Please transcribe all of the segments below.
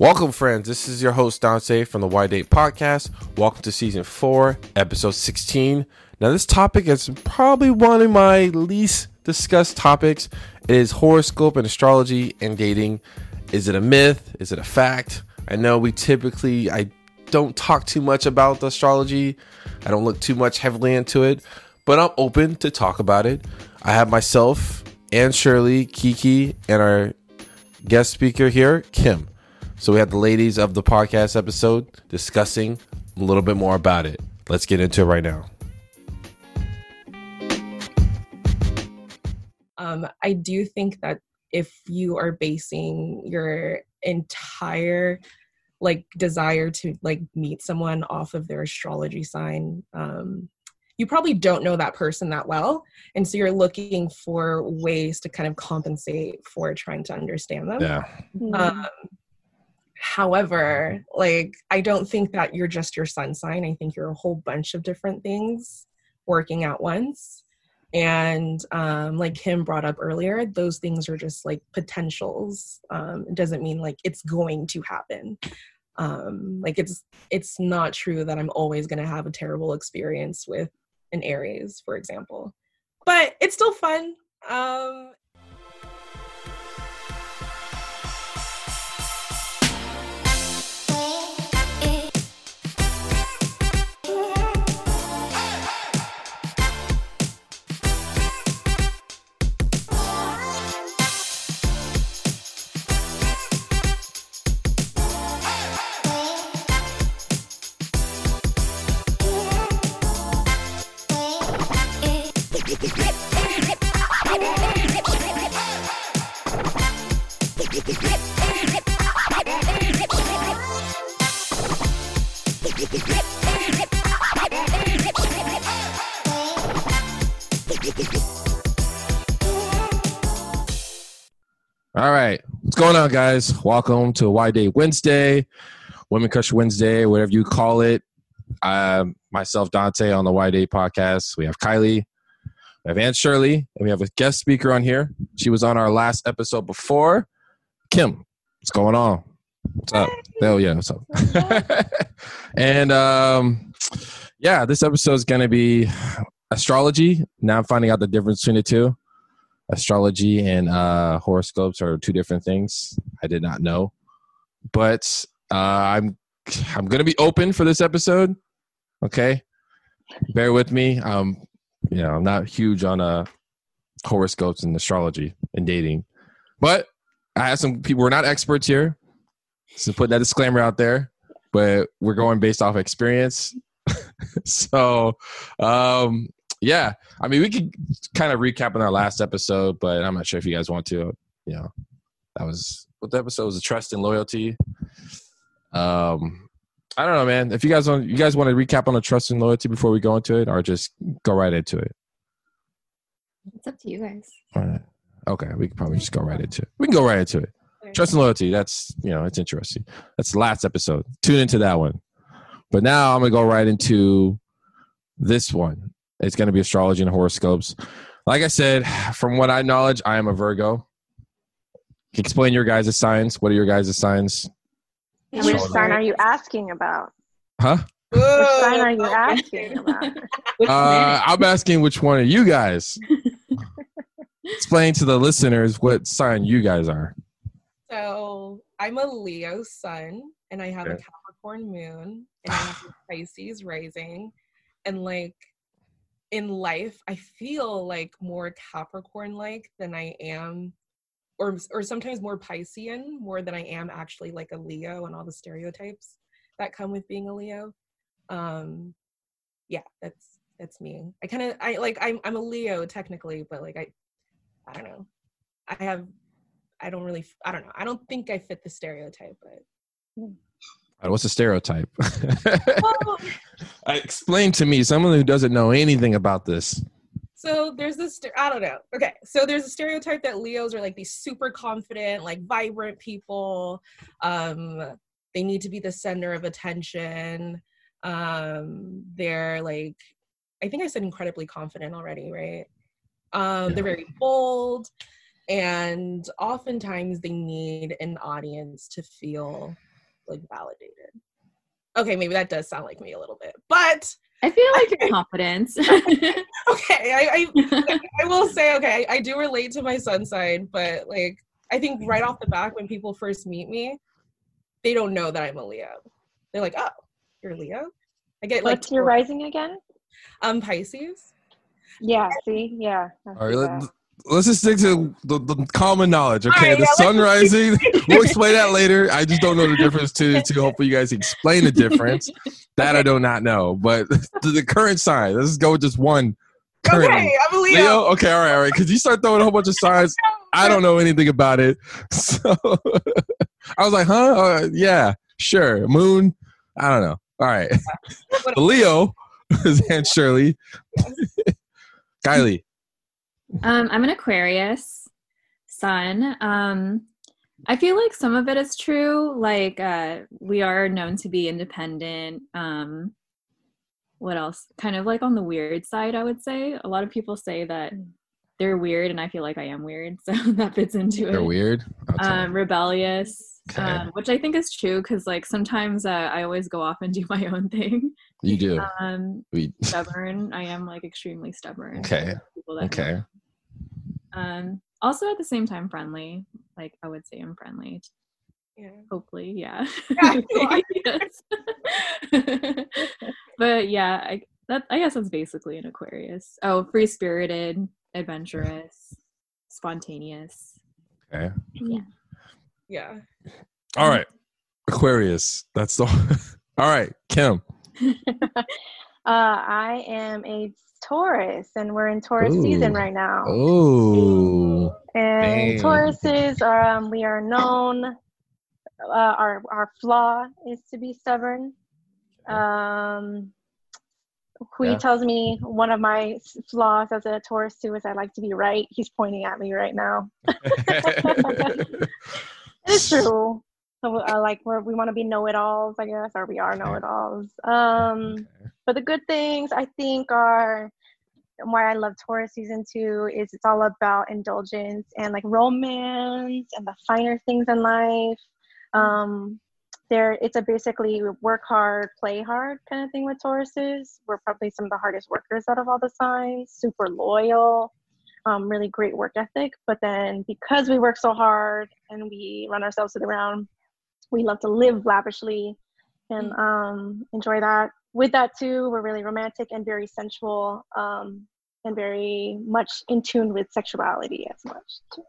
Welcome, friends. This is your host, Dante from the Why Date Podcast. Welcome to season four, episode 16. Now, this topic is probably one of my least discussed topics. It is horoscope and astrology and dating. Is it a myth? Is it a fact? I know we typically, I don't talk too much about astrology. I don't look too much heavily into it, but I'm open to talk about it. I have myself and Shirley, Kiki, and our guest speaker here, Kim. So we have the ladies of the podcast episode discussing a little bit more about it. Let's get into it right now. Um, I do think that if you are basing your entire like desire to like meet someone off of their astrology sign um you probably don't know that person that well and so you're looking for ways to kind of compensate for trying to understand them Yeah. um, however like i don't think that you're just your sun sign. I think you're a whole bunch of different things working at once. And um, like kim brought up earlier those things are just like potentials. Um, it doesn't mean like it's going to happen. Um, like it's it's not true that i'm always going to have a terrible experience with an aries for example. But it's still fun. Um, going on, guys? Welcome to Why Day Wednesday, Women Crush Wednesday, whatever you call it. Um, myself, Dante, on the Why Day podcast. We have Kylie, we have Aunt Shirley, and we have a guest speaker on here. She was on our last episode before. Kim, what's going on? What's up? Hell yeah, what's up? and um, yeah, this episode is going to be astrology. Now I'm finding out the difference between the two astrology and uh, horoscopes are two different things. I did not know, but uh, I'm I'm gonna be open for this episode. Okay, bear with me. Um, you know, I'm not huge on uh horoscopes and astrology and dating, but I have some people. We're not experts here, so put that disclaimer out there. But we're going based off experience. so, um, yeah, I mean, we could kind of recap on our last episode, but I'm not sure if you guys want to. You know, that was what the episode was: the trust and loyalty. Um, I don't know, man. If you guys want, you guys want to recap on the trust and loyalty before we go into it, or just go right into it. It's up to you guys. All right. Okay, we can probably just go right into it. We can go right into it. Trust and loyalty. That's you know, it's interesting. That's the last episode. Tune into that one. But now I'm gonna go right into this one. It's gonna be astrology and horoscopes. Like I said, from what I knowledge, I am a Virgo. Explain your guys' signs. What are your guys' signs? And Which which sign are you asking about? Huh? Which sign are you asking about? Uh, I'm asking which one of you guys. Explain to the listeners what sign you guys are. So I'm a Leo sun and I have a Capricorn moon and I have a Pisces rising. And like in life, I feel like more Capricorn like than I am or or sometimes more Piscean more than I am actually like a Leo and all the stereotypes that come with being a Leo. Um yeah, that's that's me. I kind of I like I'm I'm a Leo technically, but like I I don't know. I have I don't really I don't know. I don't think I fit the stereotype, but Uh, What's a stereotype? well, Uh, Explain to me, someone who doesn't know anything about this. so there's this I don't know. Okay, so there's a stereotype that Leos are like these super confident, like vibrant people. Um they need to be the center of attention. Um they're like I think I said incredibly confident already, right? Um they're very bold and oftentimes they need an audience to feel like validated. Okay, maybe that does sound like me a little bit, but I feel like your confidence. okay, I, I I will say okay, I do relate to my sun sign, but like I think right off the back when people first meet me, they don't know that I'm a Leo. They're like, "Oh, you're Leo." I get like What's your rising again? um Pisces. Yeah, see? Yeah. I All right, let, that. Let's just stick to the, the common knowledge. Okay, right, the yeah, sun rising. we'll explain that later. I just don't know the difference to to hopefully you guys explain the difference. That I do not know, but the, the current sign. Let's go with just one. Currently. Okay, I'm a Leo. Leo. Okay, all right, all right. Because you start throwing a whole bunch of signs. I don't know anything about it, so I was like, huh? Uh, yeah, sure. Moon. I don't know. All right. Leo is Aunt Shirley. Kylie. Um, I'm an Aquarius sun. Um, I feel like some of it is true. Like uh, we are known to be independent. Um, what else? Kind of like on the weird side, I would say. A lot of people say that they're weird, and I feel like I am weird, so that fits into it. They're weird. Um, rebellious, Okay. um, which I think is true because like sometimes uh, I always go off and do my own thing. you do. Um, We, stubborn. I am like extremely stubborn. Okay. That know okay. Um, also at the same time friendly. Like I would say I'm friendly. Yeah. Hopefully, yeah. Yeah, you are. Yes. but yeah, I that I guess that's basically an Aquarius. Oh, free spirited, adventurous, spontaneous. Okay. Yeah. Yeah. All right. Aquarius. That's the. All right, Kim. Uh, I am a Taurus, and we're in Taurus Ooh. season right now. Oh. And Dang. Tauruses are um, we are known. Uh, our our flaw is to be stubborn. Um, Hui Yeah. tells me one of my flaws as a Taurus too is I like to be right. He's pointing at me right now. It's true. So uh, like we're, we want to be know-it-alls, I guess, or we are know-it-alls. Um, but the good things I think are why I love Taurus season two is it's all about indulgence and like romance and the finer things in life. Um, there, it's a basically work hard, play hard kind of thing with Tauruses. We're probably some of the hardest workers out of all the signs. Super loyal, um, really great work ethic. But then because we work so hard and we run ourselves to the ground, we love to live lavishly and um, enjoy that. With that too, we're really romantic and very sensual um, and very much in tune with sexuality as much. Too.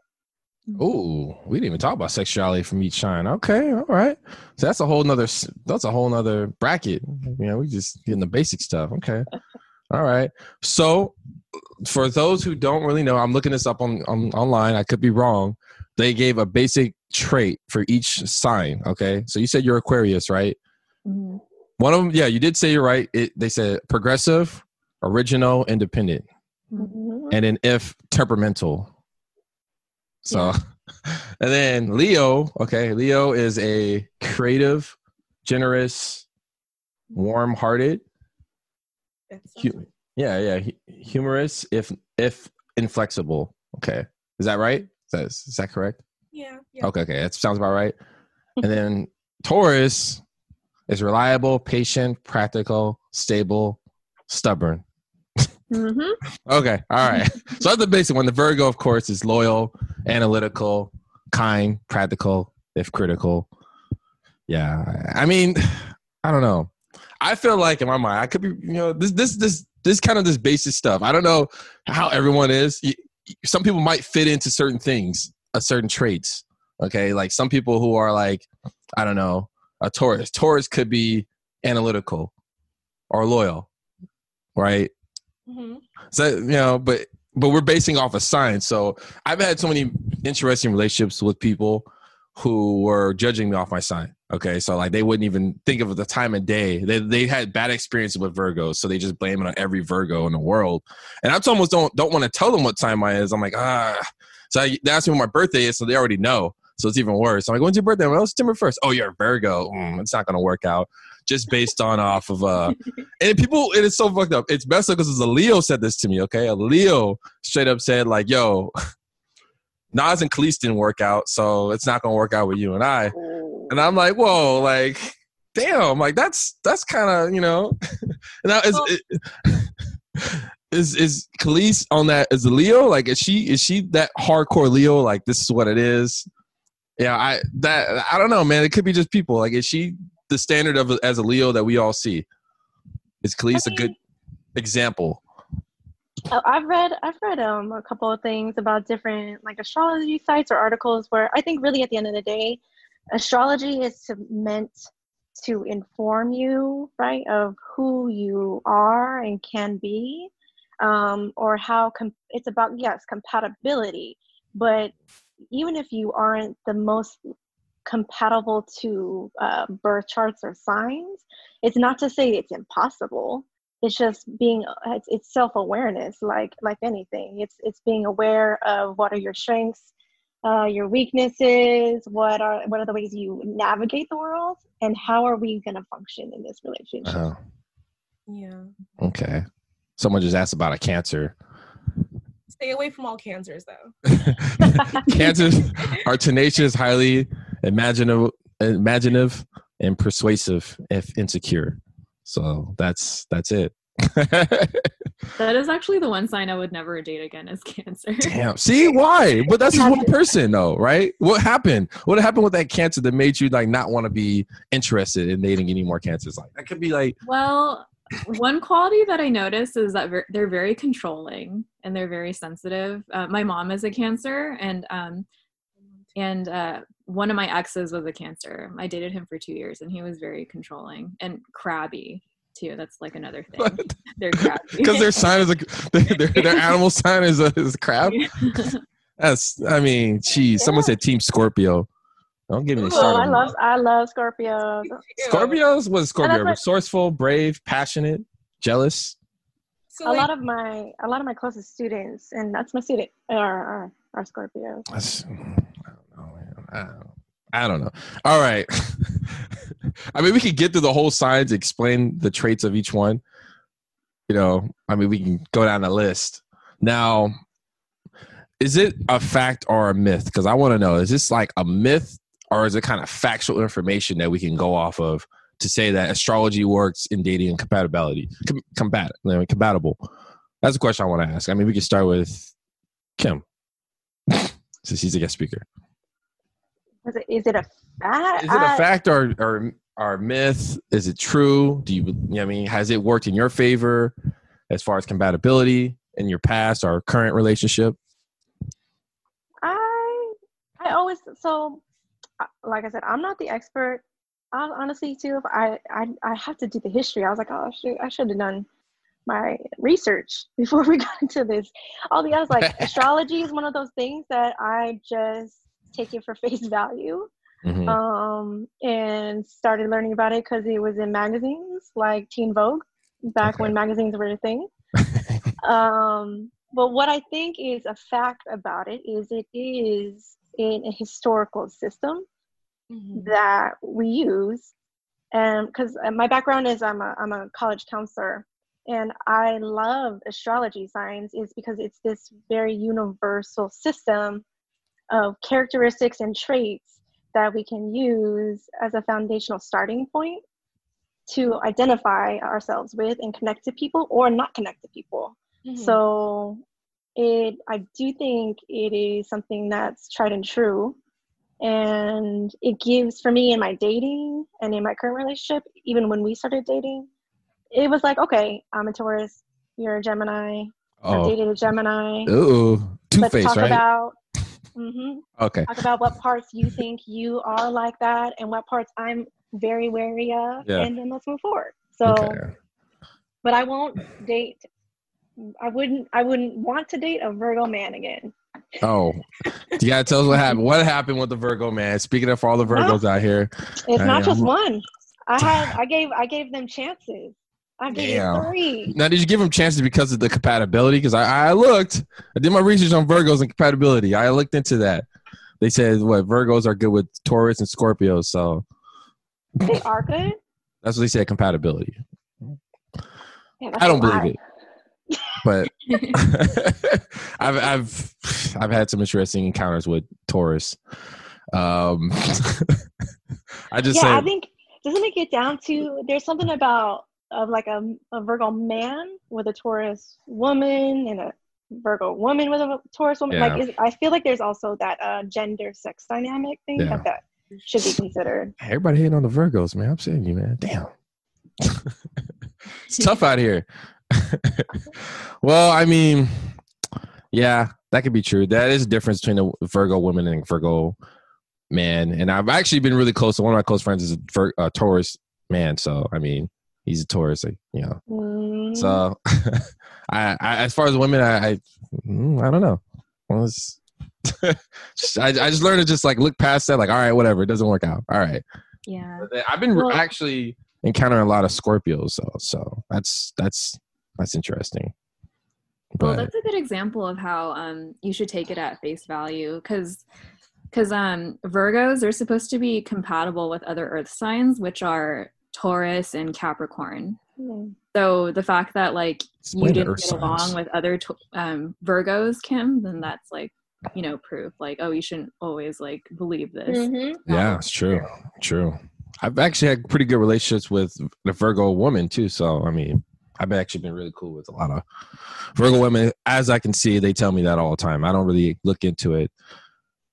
Oh, we didn't even talk about sexuality from each shine. Okay, all right. So that's a whole nother. That's a whole nother bracket. You know, we just getting the basic stuff. Okay, all right. So, for those who don't really know, I'm looking this up on, on online. I could be wrong. They gave a basic trait for each sign. Okay, so you said you're Aquarius, right? Mhm. One of them, yeah, you did say you're right. It, they said progressive, original, independent, Mhm. and then if temperamental. So, and then Leo, okay, Leo is a creative, generous, warm-hearted, hu- yeah, yeah, hu- humorous, if if inflexible. Okay, is that right? Is that, is that correct? Yeah. Yeah. Okay, okay, that sounds about right. And then Taurus is reliable, patient, practical, stable, stubborn. Mm-hmm. Okay, all right. so that's the basic one. The Virgo, of course, is loyal, analytical, kind, practical, if critical. Yeah, I mean, I don't know. I feel like in my mind, I could be, you know, this, this, this, this kind of this basic stuff. I don't know how everyone is. Some people might fit into certain things, uh, certain traits. Okay, like some people who are like, I don't know, a Taurus. Taurus could be analytical or loyal, right? Mhm. So you know, but but we're basing off of science. So I've had so many interesting relationships with people who were judging me off my sign. Okay, so like they wouldn't even think of the time of day. They they had bad experiences with Virgos, so they just blame it on every Virgo in the world. And I almost don't don't want to tell them what time I is. I'm like ah. So I, they ask me when my birthday is, so they already know. So it's even worse. I'm like, when's your birthday? Well, it's September first. Oh, you're a Virgo. Mm, it's not gonna work out. Just based on off of uh and people it is so fucked up. It's messed up because a Leo said this to me, okay? A Leo straight up said, like, yo, Nas and Kelis didn't work out, so it's not gonna work out with you and I. and I'm like, whoa, like, damn, like that's that's kind of you know. now is Well- is is Kelis on that? Is Leo like? Is she is she that hardcore Leo? Like this is what it is. Yeah, I that I don't know, man. It could be just people. Like, is she the standard of as a Leo that we all see? Is Kelis a good example? Uh, I've read I've read um a couple of things about different like astrology sites or articles where I think really at the end of the day, astrology is to, meant to inform you right of who you are and can be, um, or how com- it's about yes compatibility, but even if you aren't the most compatible to uh, birth charts or signs, it's not to say it's impossible. It's just being it's, it's self-awareness like like anything. It's it's being aware of what are your strengths uh, your weaknesses what are what are the ways you navigate the world and how are we going to function in this relationship? Oh, Yeah. okay. Someone just asked about a cancer. Stay away from all cancers though. Cancers are tenacious, highly imaginative, imaginative, and persuasive if insecure. So that's that's it. That is actually the one sign I would never date again is cancer. Damn. See why? But that's just one person, though, right? What happened? What happened with that cancer that made you like not want to be interested in dating any more cancers? Like that could be like, Well, one quality that I notice is that ver- they're very controlling and they're very sensitive. Uh, my mom is a cancer, and um, and uh, one of my exes was a cancer. I dated him for two years, and he was very controlling and crabby too. That's like another thing. What? They're crabby because their sign is a their, their animal sign is a is a crab. That's I mean, geez. Someone said Team Scorpio. Don't get me Ooh, started. i love i love scorpio Ew. Scorpios was Scorpio. what- Resourceful, brave, passionate, jealous. So a like, lot of my a lot of my closest students and that's my student are are, are scorpio That's, I don't know. man. I don't, I don't know. All right. I mean, we could get through the whole signs, explain the traits of each one. You know, I mean, we can go down the list. Now, is it a fact or a myth? Because I want to know, is this like a myth or is it kind of factual information that we can go off of to say that astrology works in dating and compatibility? Com- compat- I mean, compatible. That's a question I want to ask. I mean, we could start with Kim, since she's a guest speaker. is it, is it a fact Is it a fact or or or myth? Is it true? Do you, you know I mean, has it worked in your favor as far as compatibility in your past or current relationship? I I always so like I said, I'm not the expert. I, honestly, too, if I, I I have to do the history. I was like, oh shoot, I should have done my research before we got into this. All the others, like astrology, is one of those things that I just take it for face value. Mhm. Um, and started learning about it because it was in magazines like Teen Vogue back Okay. when magazines were a thing. Um, but what I think is a fact about it is it is in a historical system Mhm. that we use. And because my background is I'm a, I'm a college counselor and I love astrology signs is because it's this very universal system of characteristics and traits that we can use as a foundational starting point to identify ourselves with and connect to people or not connect to people. Mhm. So it I do think it is something that's tried and true. And it gives for me in my dating and in my current relationship, even when we started dating, it was like, okay, I'm a Taurus, you're a Gemini, I oh, dated a Gemini. ooh, two face, talk right? about hmm okay, talk about what parts you think you are like that and what parts I'm very wary of, Yeah. and then let's move forward. So okay. but I won't date. I wouldn't. I wouldn't want to date a Virgo man again. Oh, you gotta tell us what happened. What happened with the Virgo man? Speaking of all the Virgos out here, It's I not just am- one. I had. I gave. I gave them chances. I gave Damn. three. now did you give them chances because of the compatibility? Because I, I looked, I did my research on Virgos and compatibility. I looked into that. They said what Virgos are good with Taurus and Scorpios, so They are good. that's what they said compatibility. Yeah, I don't believe it, but I've I've I've had some interesting encounters with Taurus. Um, I just yeah, say, I think doesn't it get down to there's something about of like a, a Virgo man with a Taurus woman and a Virgo woman with a Taurus woman. Yeah. Like is, I feel like there's also that uh, gender sex dynamic thing Yeah. that that should be considered. everybody hitting on the Virgos, man. I'm saying you, man. Damn. it's tough out here. well, I mean, yeah, that could be true. That is a difference between a Virgo woman and a Virgo man. And I've actually been really close. to One of my close friends is a Vir- uh, Taurus man. So, I mean, he's a Taurus, like, you know. Mm, So, I, I, as far as women, I, I, mm, I don't know. Well, just, I, I just learned to just like look past that, like, all right, whatever, it doesn't work out. All right. Yeah. I've been Well- actually encountering a lot of Scorpios, so so that's that's that's interesting. Well, that's a good example of how um, you should take it at face value because because um, Virgos are supposed to be compatible with other Earth signs, which are Taurus and Capricorn. mm. So the fact that like explain you didn't Earth get signs. along with other um, Virgos, Kim, then that's like you know proof. Like oh, you shouldn't always like believe this. Mhm. Yeah, it's true, true. I've actually had pretty good relationships with the Virgo woman too. So I mean, I've actually been really cool with a lot of Virgo women. As I can see, they tell me that all the time. I don't really look into it.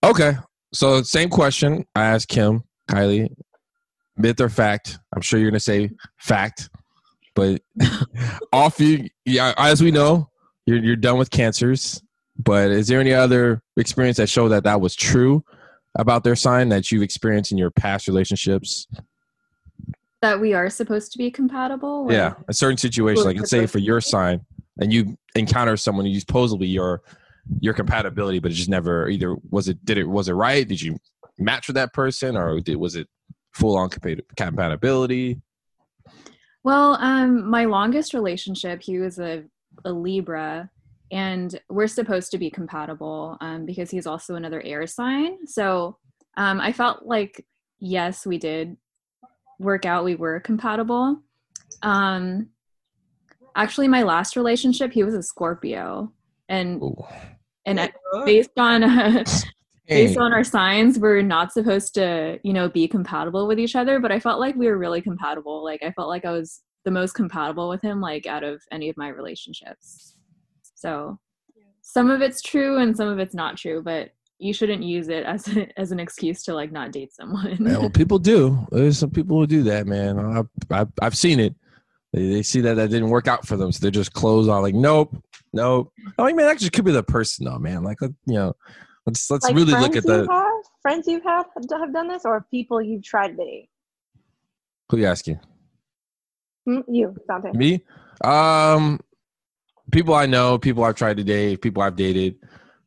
Okay, so same question I asked Kim, Kylie, myth or fact? I'm sure you're gonna say fact, but off you, yeah. As we know, you're you're done with cancers. But is there any other experience that show that that was true about their sign that you've experienced in your past relationships? That we are supposed to be compatible. Yeah, a certain situation, like let's say for your sign, and you encounter someone who supposedly your your compatibility, but it just never either was it did it was it right? Did you match with that person, or did was it full on compatibility? Well, um, my longest relationship, he was a, a Libra, and we're supposed to be compatible um, because he's also another air sign. So um, I felt like, yes, we did work out, we were compatible. Um, actually, my last relationship, he was a Scorpio, and Ooh. and I, based on based on our signs we're not supposed to you know be compatible with each other but i felt like we were really compatible. Like i felt like i was the most compatible with him like out of any of my relationships. So some of it's true and some of it's not true but you shouldn't use it as a, as an excuse to like not date someone Yeah, well, people do. There's some people who do that, man. I've, I've, I've seen it. They, they see that that didn't work out for them, so they just close on like, nope, nope. I mean, man, that just could be the person, though, man. Like, you know, let's let's Like really look at you the. have, friends you have have done this, or people you've tried to date. Who you asking? Hmm? You, Dante. Me? Um, people I know, people I've tried to date, people I've dated.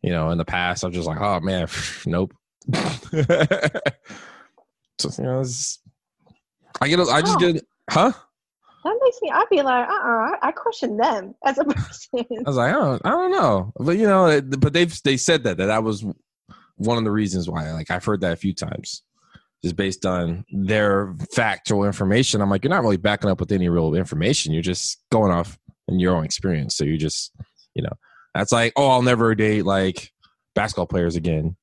You know, in the past, I'm just like, oh man, nope. so, you know, it's, I get, I just Oh. get, huh? That makes me. I feel like, uh, uh I question them as a person. I was like, I don't, I don't know, but you know, it- but they've they said that that that was one of the reasons why. Like I've heard that a few times, just based on their factual information. I'm like, you're not really backing up with any real information. You're just going off in your own experience. So you just, you know, that's like, oh, I'll never date like basketball players again,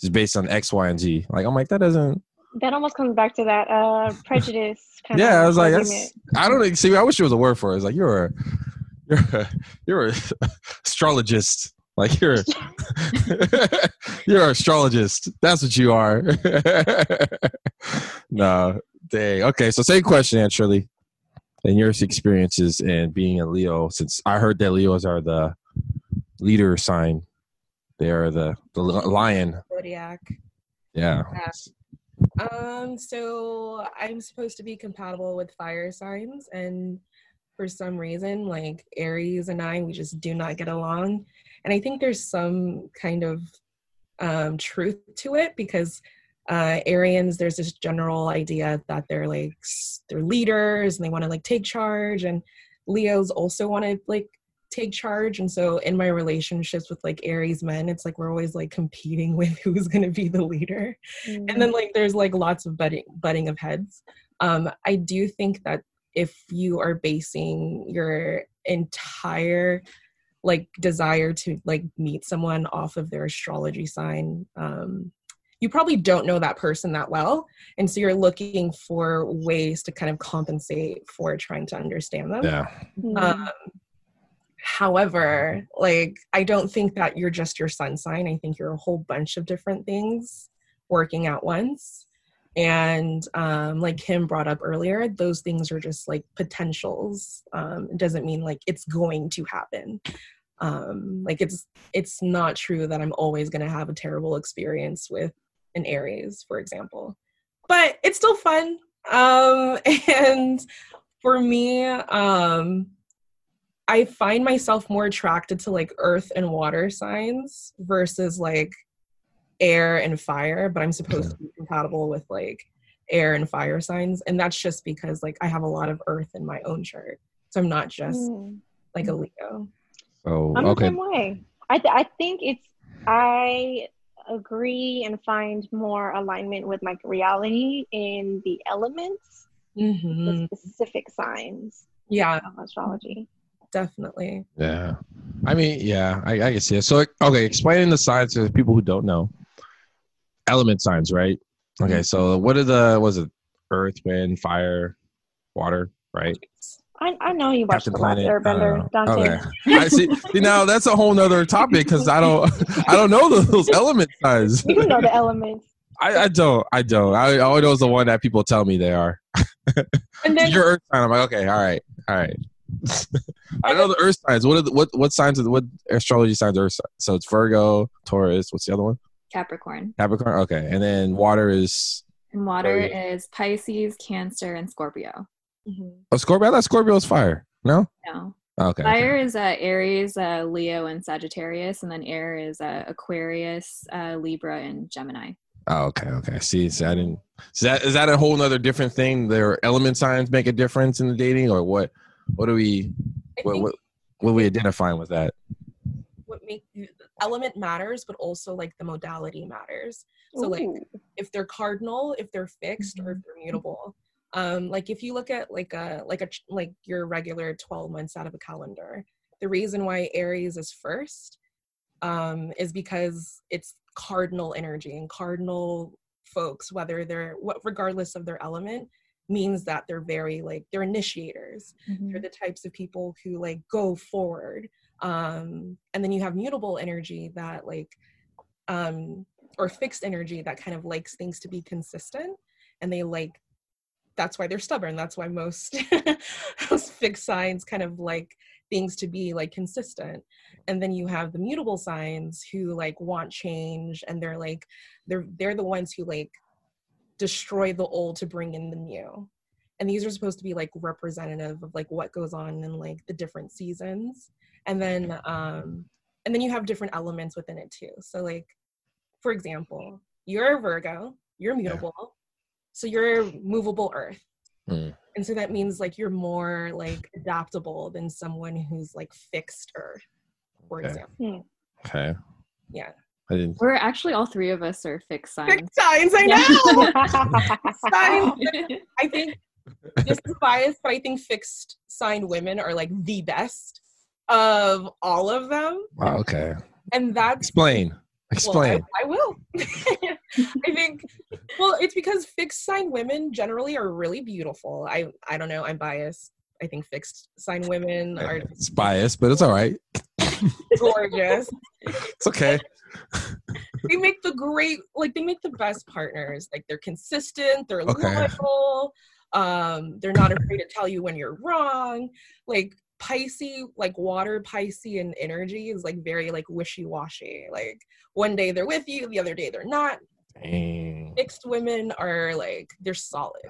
just based on X, Y, and Z. Like I'm like, that doesn't. that almost comes back to that uh, prejudice kind Yeah, of I was like, that's, I don't. See, I wish there was a word for it. It's like you're a, you're a, you're a astrologist. Like you're, you're an astrologist. That's what you are. no, dang. Okay, so same question, Aunt Shirley. And your experiences and being a Leo, since I heard that Leos are the leader sign. They are the the lion. Zodiac. Yeah. Um, so I'm supposed to be compatible with fire signs, and for some reason, like Aries and I, we just do not get along. And I think there's some kind of um, truth to it because uh, Arians, there's this general idea that they're like they're leaders and they want to like take charge, and Leos also want to like take charge. And so in my relationships with like Aries men, it's like we're always like competing with who's going to be the leader Mm. and then like there's like lots of butting butting of heads um i do think that if you are basing your entire like desire to like meet someone off of their astrology sign um you probably don't know that person that well and so you're looking for ways to kind of compensate for trying to understand them Yeah. Mm. um, however like i don't think that you're just your sun sign. I think you're a whole bunch of different things working at once. And um, like kim brought up earlier those things are just like potentials. Um, it doesn't mean like it's going to happen. Um, like it's it's not true that i'm always going to have a terrible experience with an aries for example. But it's still fun. Um, and for me um, I find myself more attracted to like earth and water signs versus like air and fire, but I'm supposed to be compatible with like air and fire signs. And that's just because like I have a lot of earth in my own chart. So I'm not just Mm. like a Leo. So I'm the same way. I th- I think it's I agree and find more alignment with like reality in the elements, Mm-hmm. the specific signs Yeah, of astrology. Definitely. Yeah. I mean, yeah, I, I can see it. So, okay, explaining the signs to people who don't know. Element signs, right? Okay, so what are the, was it earth, wind, fire, water, right? I, I know you watched Captain the last Planet. Airbender, uh, Dante. okay. I see. Now that's a whole nother topic because I don't, I don't know those, those element signs. You know the elements. I, I don't, I don't. I, I only know the one that people tell me they are. And then Your earth sign. I'm like, okay, all right, all right. I know the earth signs. What are the, what what signs? Are the, what astrology signs are? earth signs? So it's Virgo, Taurus. What's the other one? Capricorn. Capricorn. Okay, and then water is And water Oh, yeah. is Pisces, Cancer, and Scorpio. Mhm. oh Scorpio. I thought Scorpio is fire. No. No. Okay. Fire is uh, Aries, uh, Leo, and Sagittarius, and then air is uh, Aquarius, uh, Libra, and Gemini. Oh, okay. Okay. See, see, I didn't. Is that is that a whole other different thing? Their element signs make a difference in the dating, or what? What are we? What think what, what are we identifying with that? what make element matters, but also like the modality matters. So like if they're cardinal, if they're fixed, or if they're mutable. Um, like if you look at like a like a like your regular 12 months out of a calendar, the reason why Aries is first um, is because it's cardinal energy and cardinal folks, whether they're what regardless of their element, means that they're very like they're initiators. They're the types of people who like go forward um and then you have mutable energy that like um or fixed energy that kind of likes things to be consistent and they like that's why they're stubborn. That's why most most fixed signs kind of like things to be like consistent. And then you have the mutable signs who like want change and they're like they're they're the ones who like destroy the old to bring in the new. And these are supposed to be like representative of like what goes on in like the different seasons. And then um and then you have different elements within it too. So like for example you're a virgo you're mutable so you're movable earth. Hmm. and so that means like you're more like adaptable than someone who's like fixed earth for Okay. example. Okay. yeah I didn't. We're actually all three of us are fixed signs. fixed signs i know signs I think this is biased, but I think fixed sign women are like the best of all of them. Wow, okay. And that's Explain. well, Explain. I, I will. I think well, it's because fixed sign women generally are really beautiful. I I don't know, I'm biased. I think fixed sign women are it's biased, but it's all right. gorgeous. It's okay. they make the great like they make the best partners. Like they're consistent, they're Okay. loyal, um, they're not afraid to tell you when you're wrong. Like Pisces, like water Piscean energy is like very like wishy-washy. Like one day they're with you, the other day they're not. Dang. Mixed women are like they're solid.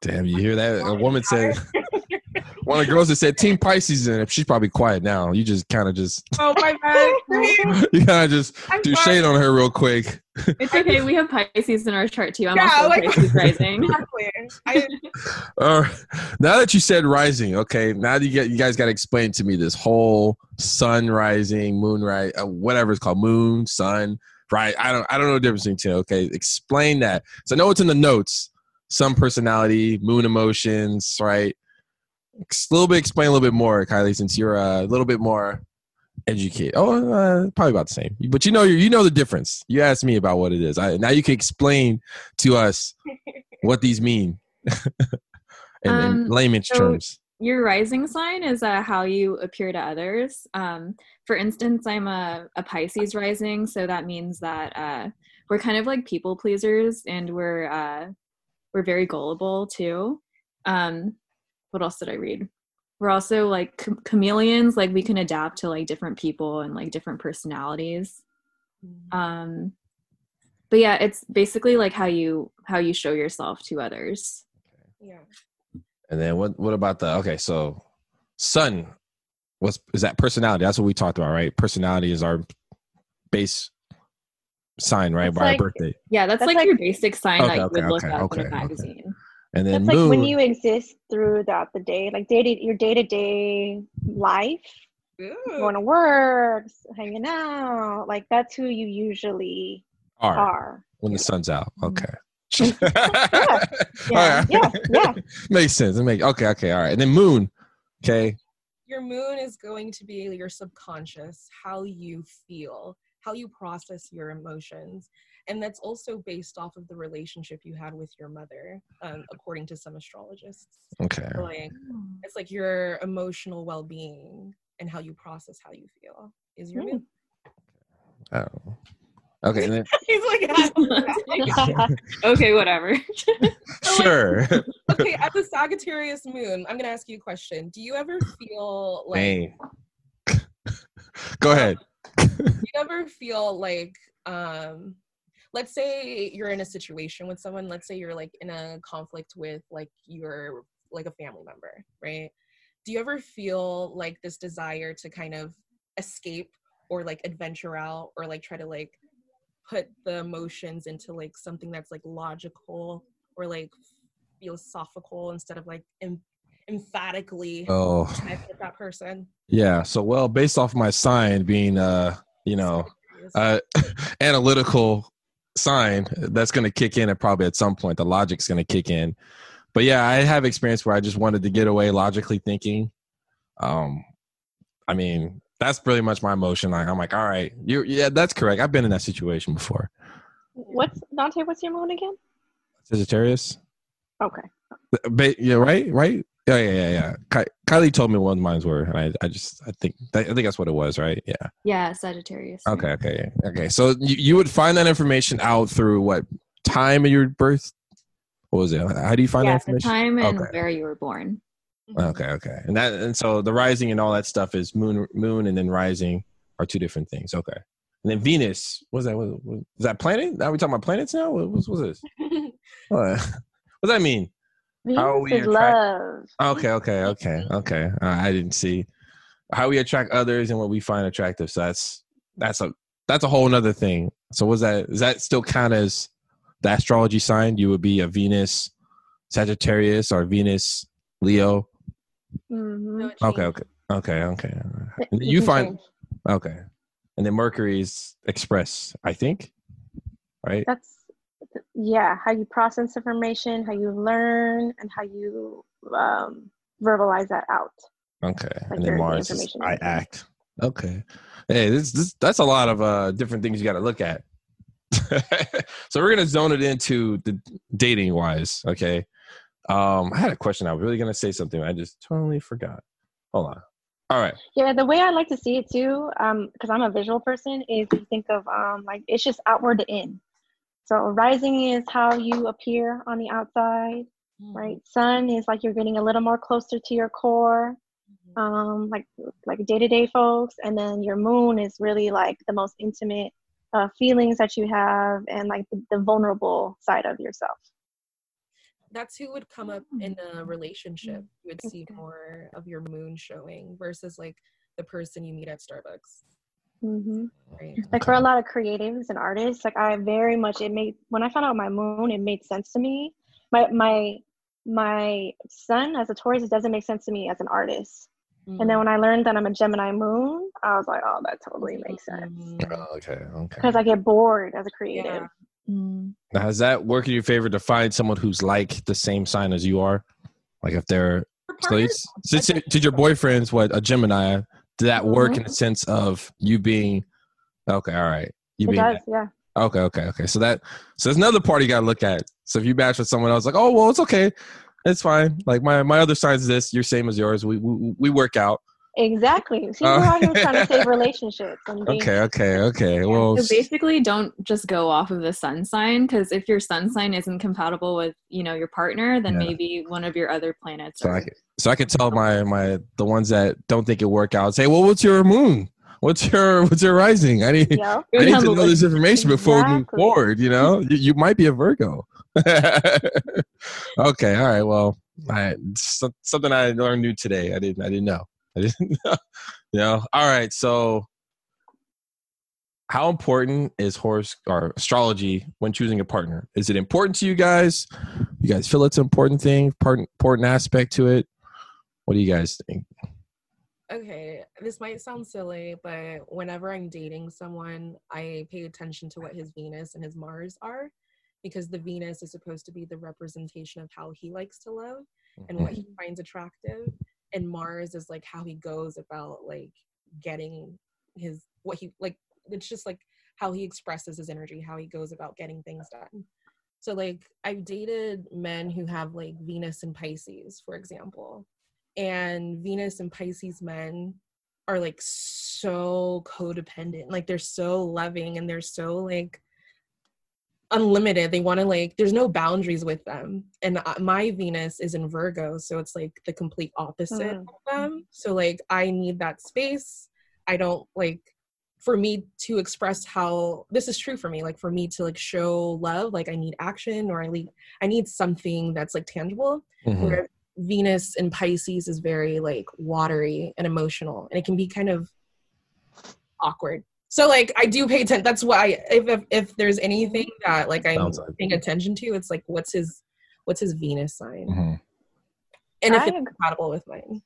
Damn, you hear that? A woman said, one of the girls that said Team Pisces in it. She's probably quiet now. You just kind of just, Oh my bad. you kind of just I'm do sorry. shade on her real quick. It's okay. We have Pisces in our chart too. I'm Yeah, also like- Pisces rising. Exactly. I, Uh, now that you said rising, okay, now you get you guys got to explain to me this whole sun rising, moon rise, uh, whatever it's called, moon, sun, right? I don't I don't know the difference between two. Okay, explain that. So I know it's in the notes. Some personality, moon emotions, right? A little bit explain a little bit more, Kylie, since you're a little bit more Educate. Oh, uh, probably about the same. But you know, you know the difference. You asked me about what it is. I, now you can explain to us what these mean in, in Um, layman's so- terms. Your rising sign is uh, how you appear to others. Um, for instance, I'm a, a Pisces rising, so that means that uh, we're kind of like people pleasers, and we're uh, we're very gullible too. Um, what else did I read? We're also like ch- chameleons, like we can adapt to like different people and like different personalities. Um, but yeah, it's basically like how you how you show yourself to others. yeah. And then what? What about the? Okay, so sun. What's is that personality? That's what we talked about, right? Personality is our base sign, right? It's by like- our birthday. Yeah, that's, That's like, like- your basic sign Okay, that you okay, would look okay, up okay, in a okay. magazine. And then That's moon. like when you exist throughout the day, like day to your day to day life, Ooh. going to work, hanging out. Like that's who you usually are are. when the sun's out. Mm-hmm. Okay. Yeah, All right. yeah, yeah. Makes sense. It make okay, okay, all right. And then moon. Okay. Your moon is going to be your subconscious, how you feel, how you process your emotions. And that's also based off of the relationship you had with your mother, um, according to some astrologists. Okay. So, like it's like your emotional well-being and how you process how you feel is your Hmm. moon. Oh. Okay. Then, He's like, I okay, whatever. sure. okay, as a Sagittarius moon, I'm gonna ask you a question. Do you ever feel like Dang. Go ahead. do you ever feel like um let's say you're in a situation with someone let's say you're like in a conflict with like your like a family member right? Do you ever feel like this desire to kind of escape or like adventure out or like try to like put the emotions into like something that's like logical or like philosophical instead of like em- emphatically Oh, that person? Yeah. So, well, based off my sign being, uh, you know, uh, analytical sign, that's going to kick in at probably at some point. The logic's going to kick in. But yeah, I have experience where I just wanted to get away logically thinking. Um, I mean, that's pretty much my emotion. Like, I'm like, all right, you, yeah, that's correct. I've been in that situation before. What's Dante? What's your moon again? Sagittarius. Okay. Ba- yeah, right, right. Yeah, yeah, yeah, yeah. Ky- Kylie told me what mine were, and I, I just, I think, I think that's what it was, right? Yeah. yeah, Sagittarius. Okay, okay, okay. So you, you would find that information out through what time of your birth? What was it? How do you find yeah, that the information? time and Okay. where you were born. Okay, okay. And that, and so the rising and all that stuff is moon, moon, and then rising are two different things. Okay. And then Venus, was that? was, what, is that planet? Now we talking about planets now? What was this? What, what does that mean? How Venus we is attract- love. Okay, okay, okay, okay. Uh, I didn't see how we attract others and what we find attractive. So that's that's a that's a whole nother thing. So was that is that still count as the astrology sign? You would be a Venus Sagittarius or Venus Leo. Mhm. Okay, okay, okay, okay. It- And it you find change. okay, and then Mercury's Express, I think, right? that's yeah how you process information how you learn and how you um, verbalize that out Okay, Like and then Mars is I act. Okay, hey, this, this that's a lot of uh different things you got to look at. so we're gonna zone it into the dating wise. Okay, um, I had a question. I was really gonna say something. I just totally forgot. Hold on. All right. yeah the way i like to see it too um because i'm a visual person is to think of um like it's just outward to in so rising is how you appear on the outside Mm-hmm. right sun is like you're getting a little more closer to your core um like like day-to-day folks and then your moon is really like the most intimate uh, feelings that you have and like the, the vulnerable side of yourself that's who would come up in a relationship. You would see more of your moon showing versus like the person you meet at Starbucks. Hmm Right. like for a lot of creatives and artists like i very much it made when i found out my moon it made sense to me my my my sun as a taurus it doesn't make sense to me as an artist and Mm-hmm. then when i learned that i'm a gemini moon i was like oh that totally makes sense Mhm. Oh, okay. Okay. because i get bored as a creative Yeah. Mm. Now, has that worked in your favor to find someone who's like the same sign as you are? Like if they're For so, partners, it's, since did your boyfriend's what a Gemini? Did that work Mhm. in the sense of you being okay? All right, you It being does, yeah. okay, okay, okay. So that so there's another part you got to look at. So if you match with someone else, like oh well, it's okay, it's fine. Like my my other signs is this, you're same as yours. We we, we work out. Exactly. See, Uh, we're out here trying to save relationships. And being, Okay, okay, okay. Yeah. Well, So basically, don't just go off of the sun sign because if your sun sign isn't compatible with you know your partner, then Yeah. maybe one of your other planets. so are, I can, so I can tell my my the ones that don't think it work out. Say, well, what's your moon? What's your what's your rising? I need Yep. I need to know this information before we move forward. You know, you, you might be a Virgo. okay, all right. Well, I, so, something I learned new today. I didn't. I didn't know. I didn't know. You know. All right. So, how important is horse or astrology when choosing a partner? Is it important to you guys? You guys feel it's an important thing, part, important aspect to it? What do you guys think? okay, this might sound silly, but whenever I'm dating someone, I pay attention to what his Venus and his Mars are because the Venus is supposed to be the representation of how he likes to love and what he mm-hmm. finds attractive. And Mars is like how he goes about like getting his what he like it's just like how he expresses his energy, how he goes about getting things done. So like I've dated men who have like Venus and Pisces, for example. And Venus and Pisces men are like so codependent. Like they're so loving and they're so like unlimited. They want to like there's no boundaries with them. And uh, my Venus is in Virgo, so it's like the complete opposite Mm. of them. So like I need that space. I don't like for me to express how this is true for me like for me to like show love like i need action or i need i need something that's like tangible Mhm. where venus in pisces is very like watery and emotional and it can be kind of awkward so like i do pay attention that's why if, if if there's anything that like i'm Sounds like- paying attention to it's like what's his what's his venus sign? Mhm. and if I it's compatible with mine.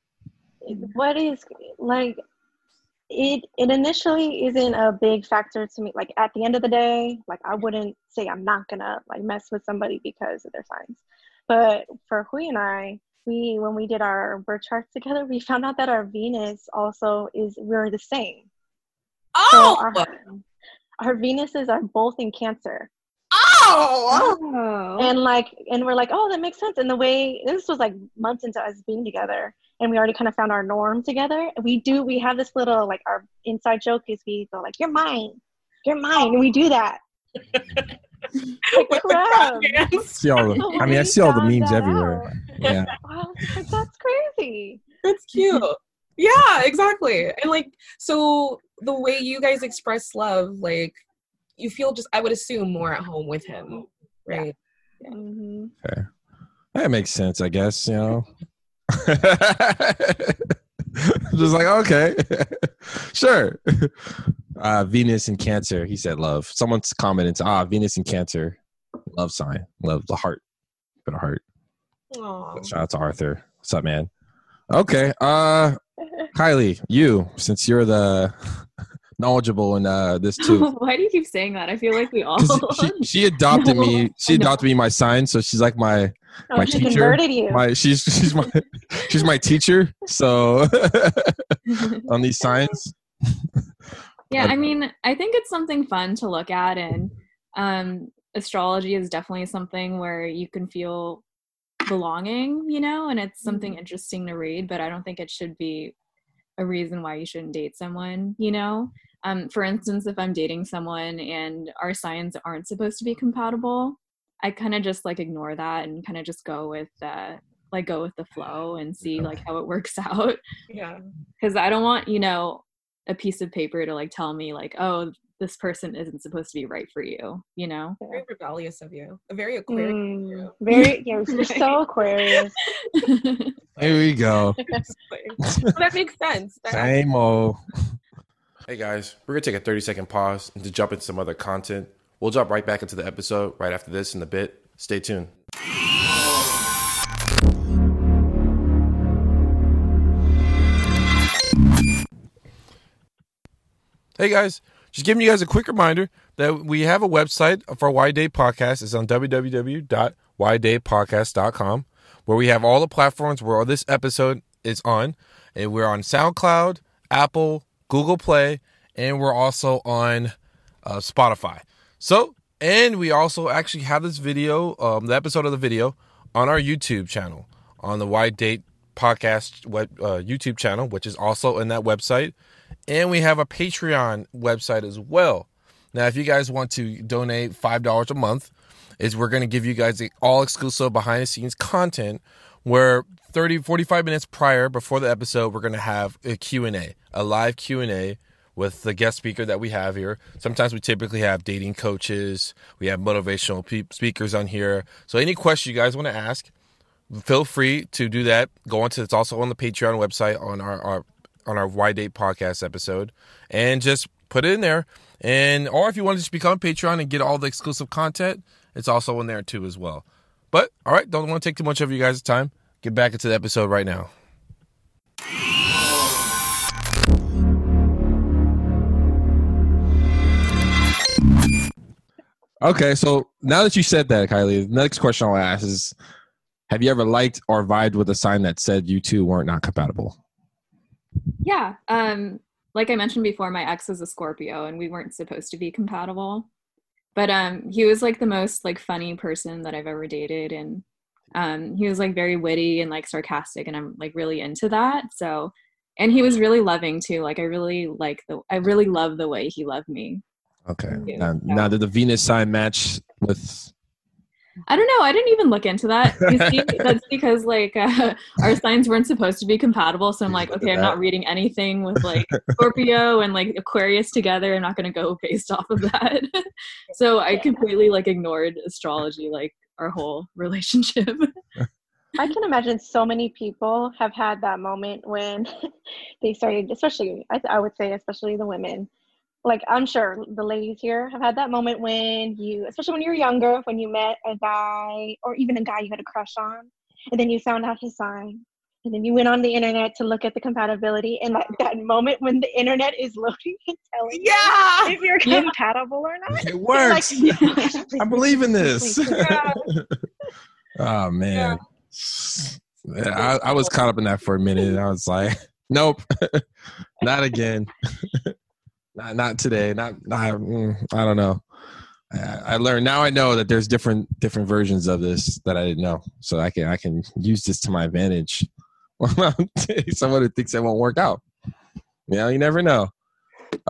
what is like it it initially isn't a big factor to me like at the end of the day like i wouldn't say i'm not gonna like mess with somebody because of their signs. But for hui and i we when we did our birth charts together we found out that our venus also is we're the same oh! Our, uh, our venuses are both in cancer. Oh! Oh. and like and we're like oh that makes sense. And the way this was like months into us being together and we already kind of found our norm together. We do we have this little like our inside joke is we go like you're mine. You're mine. And we do that. Like crap See all the, I mean, I see all the memes everywhere. Yeah. wow, like, that's crazy. That's cute. Yeah, exactly. And like, so the way you guys express love, like, you feel just, I would assume, more at home with him, right? hmm That makes sense, I guess, you know. Just like, okay, sure. Uh, Venus and Cancer, he said love. Someone's commented, ah, Venus and Cancer, love sign, love the heart, bit of heart. Aw. Shout out to Arthur. What's up, man? Okay, uh, Kylie, you, since you're the knowledgeable in uh, this too. Why do you keep saying that? I feel like we all. 'Cause she, she adopted me. She adopted me my sign, so she's like my oh, My she teacher, converted you my she's she's my she's my teacher. So on these signs, yeah, I mean, I think it's something fun to look at, and um, astrology is definitely something where you can feel belonging, you know, and it's something interesting to read. But I don't think it should be a reason why you shouldn't date someone, you know. Um, for instance, if I'm dating someone and our signs aren't supposed to be compatible, I kind of just like ignore that and kind of just go with uh, like go with the flow and see like how it works out Yeah. because I don't want you know a piece of paper to like tell me like oh this person isn't supposed to be right for you you know Very rebellious of you. A very Aquarius. Mm, very yeah you're so aquarius here we go. But that makes sense. That Same old. Hey guys, we're gonna take a 30 second pause and to jump into some other content. We'll jump right back into the episode right after this in a bit. Stay tuned. Hey guys, just giving you guys a quick reminder that we have a website for Why Date Podcast. It's on www.whydaypodcast.com where we have all the platforms where this episode is on. And we're on SoundCloud, Apple, Google Play, and we're also on uh, Spotify. So, and we also actually have this video, um, the episode of the video, on our YouTube channel, on the Why Date Podcast web, uh, YouTube channel, which is also in that website. And we have a Patreon website as well. Now, if you guys want to donate $5 a month, is we're going to give you guys the all exclusive behind the scenes content where 30 45 minutes prior before the episode we're going to have a Q&A, a live Q&A with the guest speaker that we have here. Sometimes we typically have dating coaches, we have motivational pe- speakers on here. So any question you guys want to ask, feel free to do that. Go on to it's also on the Patreon website on our, our on our Why Date podcast episode and just put it in there. And or if you want to just become a Patreon and get all the exclusive content, it's also in there too as well. But all right, don't want to take too much of you guys' time. Get back into the episode right now. Okay, so now that you said that, Kylie, the next question I'll ask is Have you ever liked or vibed with a sign that said you two weren't not compatible? Yeah. Um, like I mentioned before, my ex is a Scorpio and we weren't supposed to be compatible. But um he was like the most like funny person that I've ever dated and um he was like very witty and like sarcastic and I'm like really into that. So and he was really loving too. Like I really like the I really love the way he loved me. Okay. Now, now did the Venus sign match with I don't know. I didn't even look into that. You see, that's because like uh, our signs weren't supposed to be compatible. So I'm like, okay, I'm not reading anything with like Scorpio and like Aquarius together. I'm not going to go based off of that. so I completely like ignored astrology, like our whole relationship. I can imagine so many people have had that moment when they started, especially, I, I would say, especially the women. Like, I'm sure the ladies here have had that moment when you, especially when you were younger, when you met a guy or even a guy you had a crush on, and then you found out his sign. And then you went on the internet to look at the compatibility, and like that moment when the internet is loading and telling Yeah. you if you're Yeah. compatible or not. It works. like, "Please, I believe in this. please, please." Yeah. oh man. Yeah, I, I was caught up in that for a minute and I was like, nope, not again. Not not today. Not, not mm, I don't know. I, I learned now I know that there's different different versions of this that I didn't know. So I can I can use this to my advantage. Someone who thinks it won't work out. You know, you never know.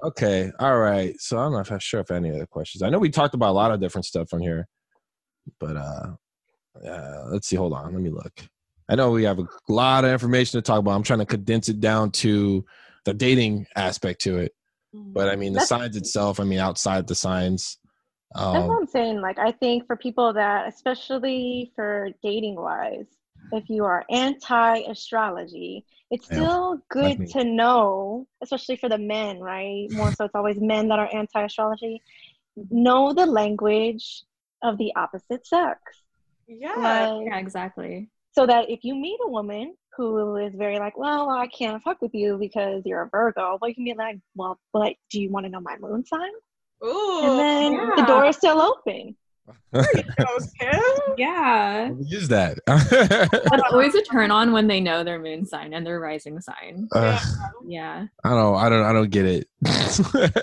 Okay, all right. So I'm not sure if any other questions. I know we talked about a lot of different stuff on here, but uh, uh let's see. Hold on, let me look. I know we have a lot of information to talk about. I'm trying to condense it down to the dating aspect to it. But I mean, the That's- signs itself. I mean, outside the signs. That's Um, what I'm saying. Like, I think for people that, especially for dating wise, if you are anti astrology, it's Yeah, still good me. to know, especially for the men, right? More so, it's always men that are anti astrology. Know the language of the opposite sex. yeah. Like, yeah, exactly. so that if you meet a woman who is very like, well, I can't fuck with you because you're a Virgo, well, you can be like, well, but do you want to know my moon sign? Ooh. And then the door is still open. okay. Yeah. use that. It's always a turn on when they know their moon sign and their rising sign. Uh, Yeah. I don't. I don't. I don't get it. this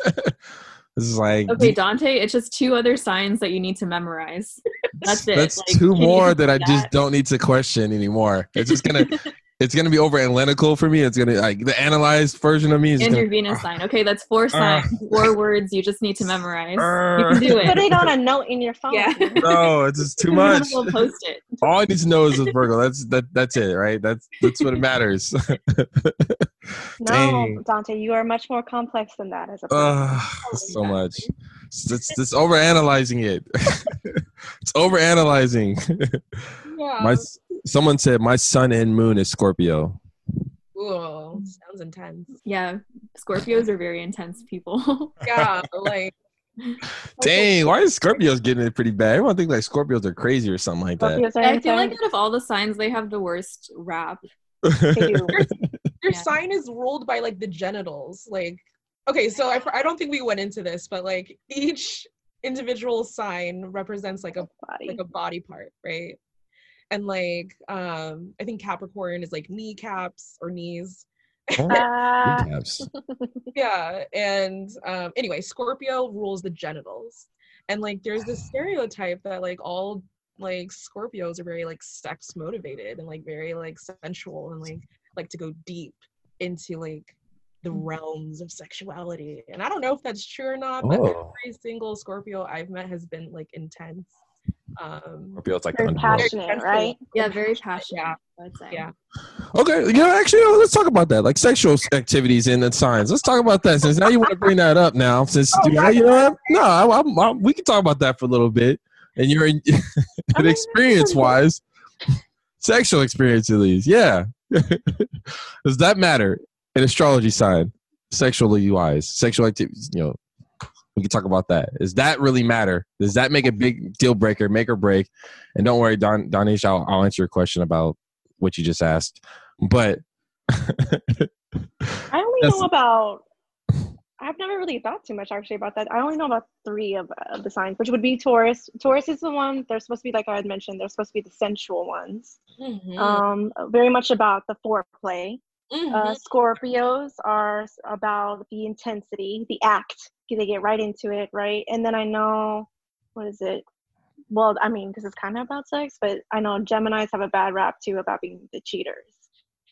is like Okay, Dante, it's just two other signs that you need to memorize. That's it. That's Like, two more do that I just don't need to question anymore. It's just gonna. it's gonna be over analytical for me. It's gonna like the analyzed version of me is and gonna, your Venus sign. Okay, that's four signs, four words you just need to memorize. You Uh, can do it. Put it. it on a note in your phone. Yeah. no, it's just too much. we'll post it. All I need to know is a Virgo. That's that. That's it, right? That's that's what it matters. No, Dang. Dante, you are much more complex than that as a person. Uh, so much. It's, it's, it's over analyzing it. it's over analyzing. Yeah. my someone said my sun and moon is Scorpio. Ooh, sounds intense. Yeah, Scorpios are very intense people. Yeah, like Dang, why is Scorpios getting it pretty bad? Everyone think like Scorpios are crazy or something like that. Scorpios are I feel like out of all the signs, they have the worst rap. They do. your Yeah. sign is ruled by like the genitals. Like, okay, so I, I don't think we went into this, but like each individual sign represents like a Body. like a body part, right? And like um I think Capricorn is like kneecaps or knees. Oh, yeah and um anyway scorpio rules the genitals. And like there's this stereotype that like all like scorpios are very like sex motivated and like very like sensual and like like to go deep into like the realms of sexuality. And i don't know if that's true or not but Oh. every single scorpio i've met has been like intense um or Scorpio's like the Very passionate, right? Yeah, very passionate. Yeah. I'd say. Yeah. Okay, you know, actually, uh, let's talk about that, like sexual activities in the signs. Let's talk about that since now you want to bring that up now. Since Oh, you know, you know no, I, I'm, I'm- we can talk about that for a little bit. And you're mean, experience wise, sexual experience at least, yeah. Does that matter? An astrology sign, sexually wise, sexual activities. You know, we can talk about that. Does that really matter? Does that make a big deal breaker, make or break? And don't worry, Don Donish, I'll, I'll answer your question about what you just asked. But I only know about. I've never really thought too much actually about that. I only know about three of, of the signs, which would be Taurus. Taurus is the one they're supposed to be like I had mentioned. They're supposed to be the sensual ones. mhm, Um, very much about the foreplay. Mhm. Uh, Scorpios are about the intensity, the act. They get right into it, right? And then I know, what is it? Well, I mean, this is kind of about sex, but I know Gemini's have a bad rap too about being the cheaters.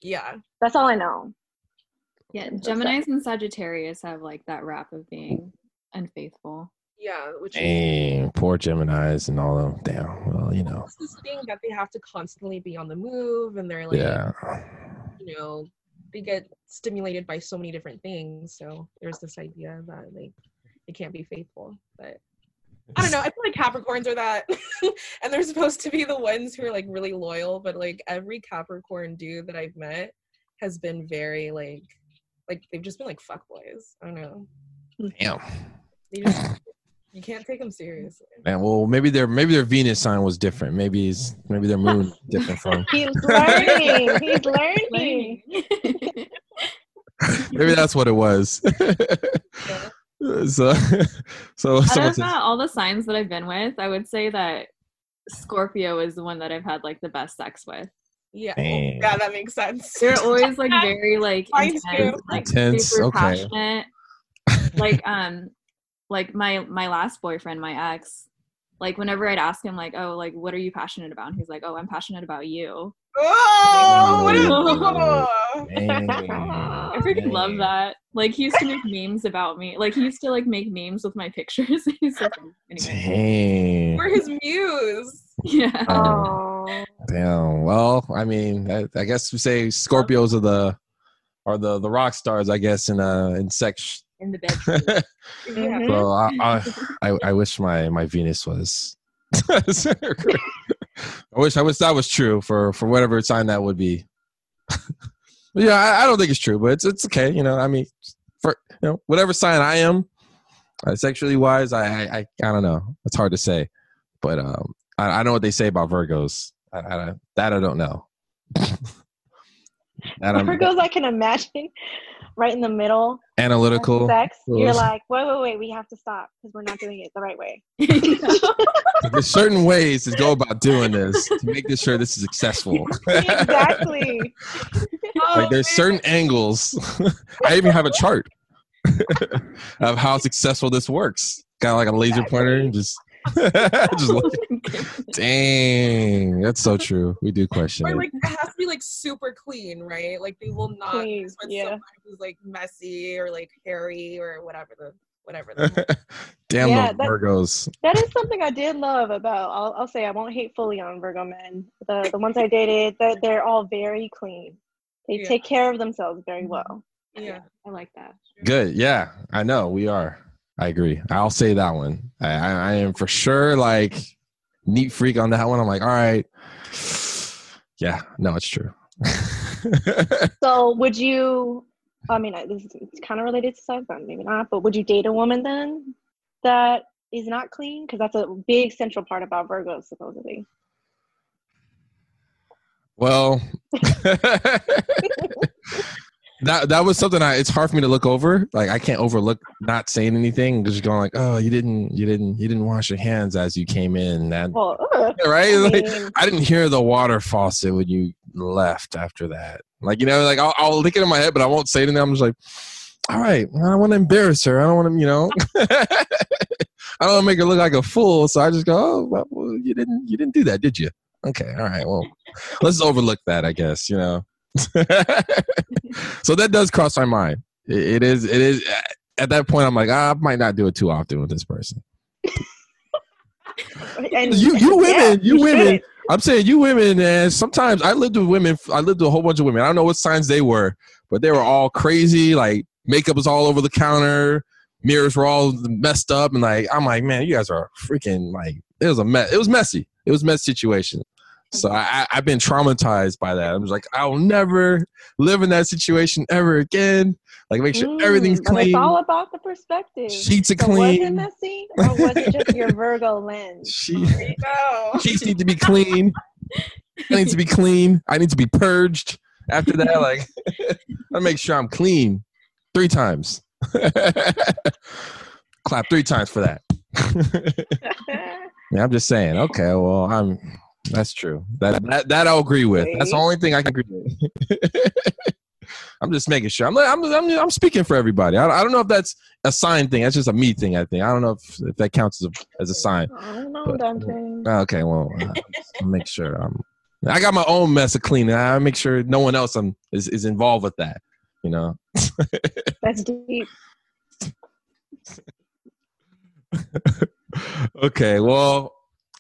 yeah That's all I know. Yeah, That's Gemini's and Sagittarius have like that rap of being unfaithful. yeah which is dang, poor Gemini's and all of them. Damn. Well, you know. it's this thing that they have to constantly be on the move and they're like Yeah. you know they get stimulated by so many different things. So there's this idea that like they can't be faithful but i don't know. I feel like capricorns are that and they're supposed to be the ones who are like really loyal but like every capricorn dude that i've met has been very like like they've just been like fuck boys i don't know. Damn. they just you can't take them seriously Man, well, maybe their maybe their Venus sign was different. Maybe it's maybe their moon different from. He's learning. He's learning. Maybe that's what it was. so, so Out someone of says, all the signs that I've been with, I would say that Scorpio is the one that I've had like the best sex with. yeah Dang. yeah that makes sense They're always like very like intense, too. like Intense, super okay. passionate. like um, like my my last boyfriend, my ex. Like whenever I'd ask him, like, "Oh, like what are you passionate about?" And he's like, "Oh, I'm passionate about you." oh what is- Oh. I freaking love that. Like he used to make memes about me. Like he used to like make memes with my pictures. He's so funny. Anyway, Dang. we're his muse yeah. Oh. Damn. Well, I mean, I, I guess we say Scorpios are the are the the rock stars. I guess in uh in sex. In the bedroom. yeah Mhm. So I, I I I wish my my Venus was. I wish I wish that was true for for whatever sign that would be. Yeah, I, I don't think it's true, but it's it's okay. You know, I mean, for you know whatever sign I am, uh, sexually wise, I, I I I don't know. It's hard to say, but um, I, I know what they say about Virgos. I, I, that I don't know. that I'm Virgos, I can imagine right in the middle analytical. sex. You're like, wait, wait, wait, we have to stop because we're not doing it the right way. There's certain ways to go about doing this to make this sure this is successful. exactly. Oh, like there's certain angles. I even have a chart of how successful this works. Got like a laser pointer and just just look. Dang, that's so true. We do question or it. like it has to be like super clean, right? Like they will not Clean, mess yeah. someone who's like messy or like hairy or whatever the whatever. The, Damn Yeah, those that- Virgos. That is something I did love about. I'll, I'll say I won't hate fully on Virgo men. The the ones I dated, that they're all very clean. They Yeah. take care of themselves very well. yeah. I like that. Good. Yeah, I know we are. I agree. I'll say that one. I, I, I am for sure like neat freak on that one. I'm like, all right. Yeah, no, it's true. So would you? I mean, I- this is it's kind of related to sex, but maybe not. But would you date a woman then that is not clean? Because that's a big central part about Virgos, supposedly. Well, that that was something I. It's hard for me to look over. Like I can't overlook not saying anything, just going like, "Oh, you didn't, you didn't, you didn't wash your hands as you came in." That Well, uh, ugh, right? I Like, mean, I didn't hear the water faucet when you left after that. Like you know, like I'll, I'll think it in my head, but I won't say anything. I'm just like, all right, I don't want to embarrass her. I don't want to, you know, I don't make her look like a fool. So I just go, oh, well, you didn't, you didn't do that, did you? Okay, all right. Well, let's overlook that, I guess. You know. so that does cross my mind. It, it is. It is. At that point, I'm like, ah, I might not do it too often with this person. And You, you women, yeah, you women. I'm saying you women, and sometimes I lived with women. I lived with a whole bunch of women. I don't know what signs they were, but they were all crazy. Like makeup was all over the counter, mirrors were all messed up, and like I'm like, man, you guys are freaking like it was a mess. It was messy. It was a mess situation. So I, I, I've been traumatized by that. I'm just like, I'll never live in that situation ever again. Like make sure everything's Mm, but clean, It's all about the perspective. sheets are So was it clean, messy, or was it just your Virgo lens? she, There you go. sheets need to be clean. I need to be clean. I need to be purged after that. Like, I make sure I'm clean three times. Clap three times for that. yeah, I'm just saying. Okay, well, I'm. That's true. That that, that I'll agree with. That's the only thing I can agree with. I'm just making sure. I'm, I'm, I'm, I'm speaking for everybody. I, I don't know if that's a sign thing. That's just a me thing. I think. I don't know if, if that counts as a, as a sign. I don't know, But- Dante. Okay, well, uh, I'll make sure. I'm, I got my own mess of cleaning. I make sure no one else um, is, is involved with that. You know. That's deep. okay, well,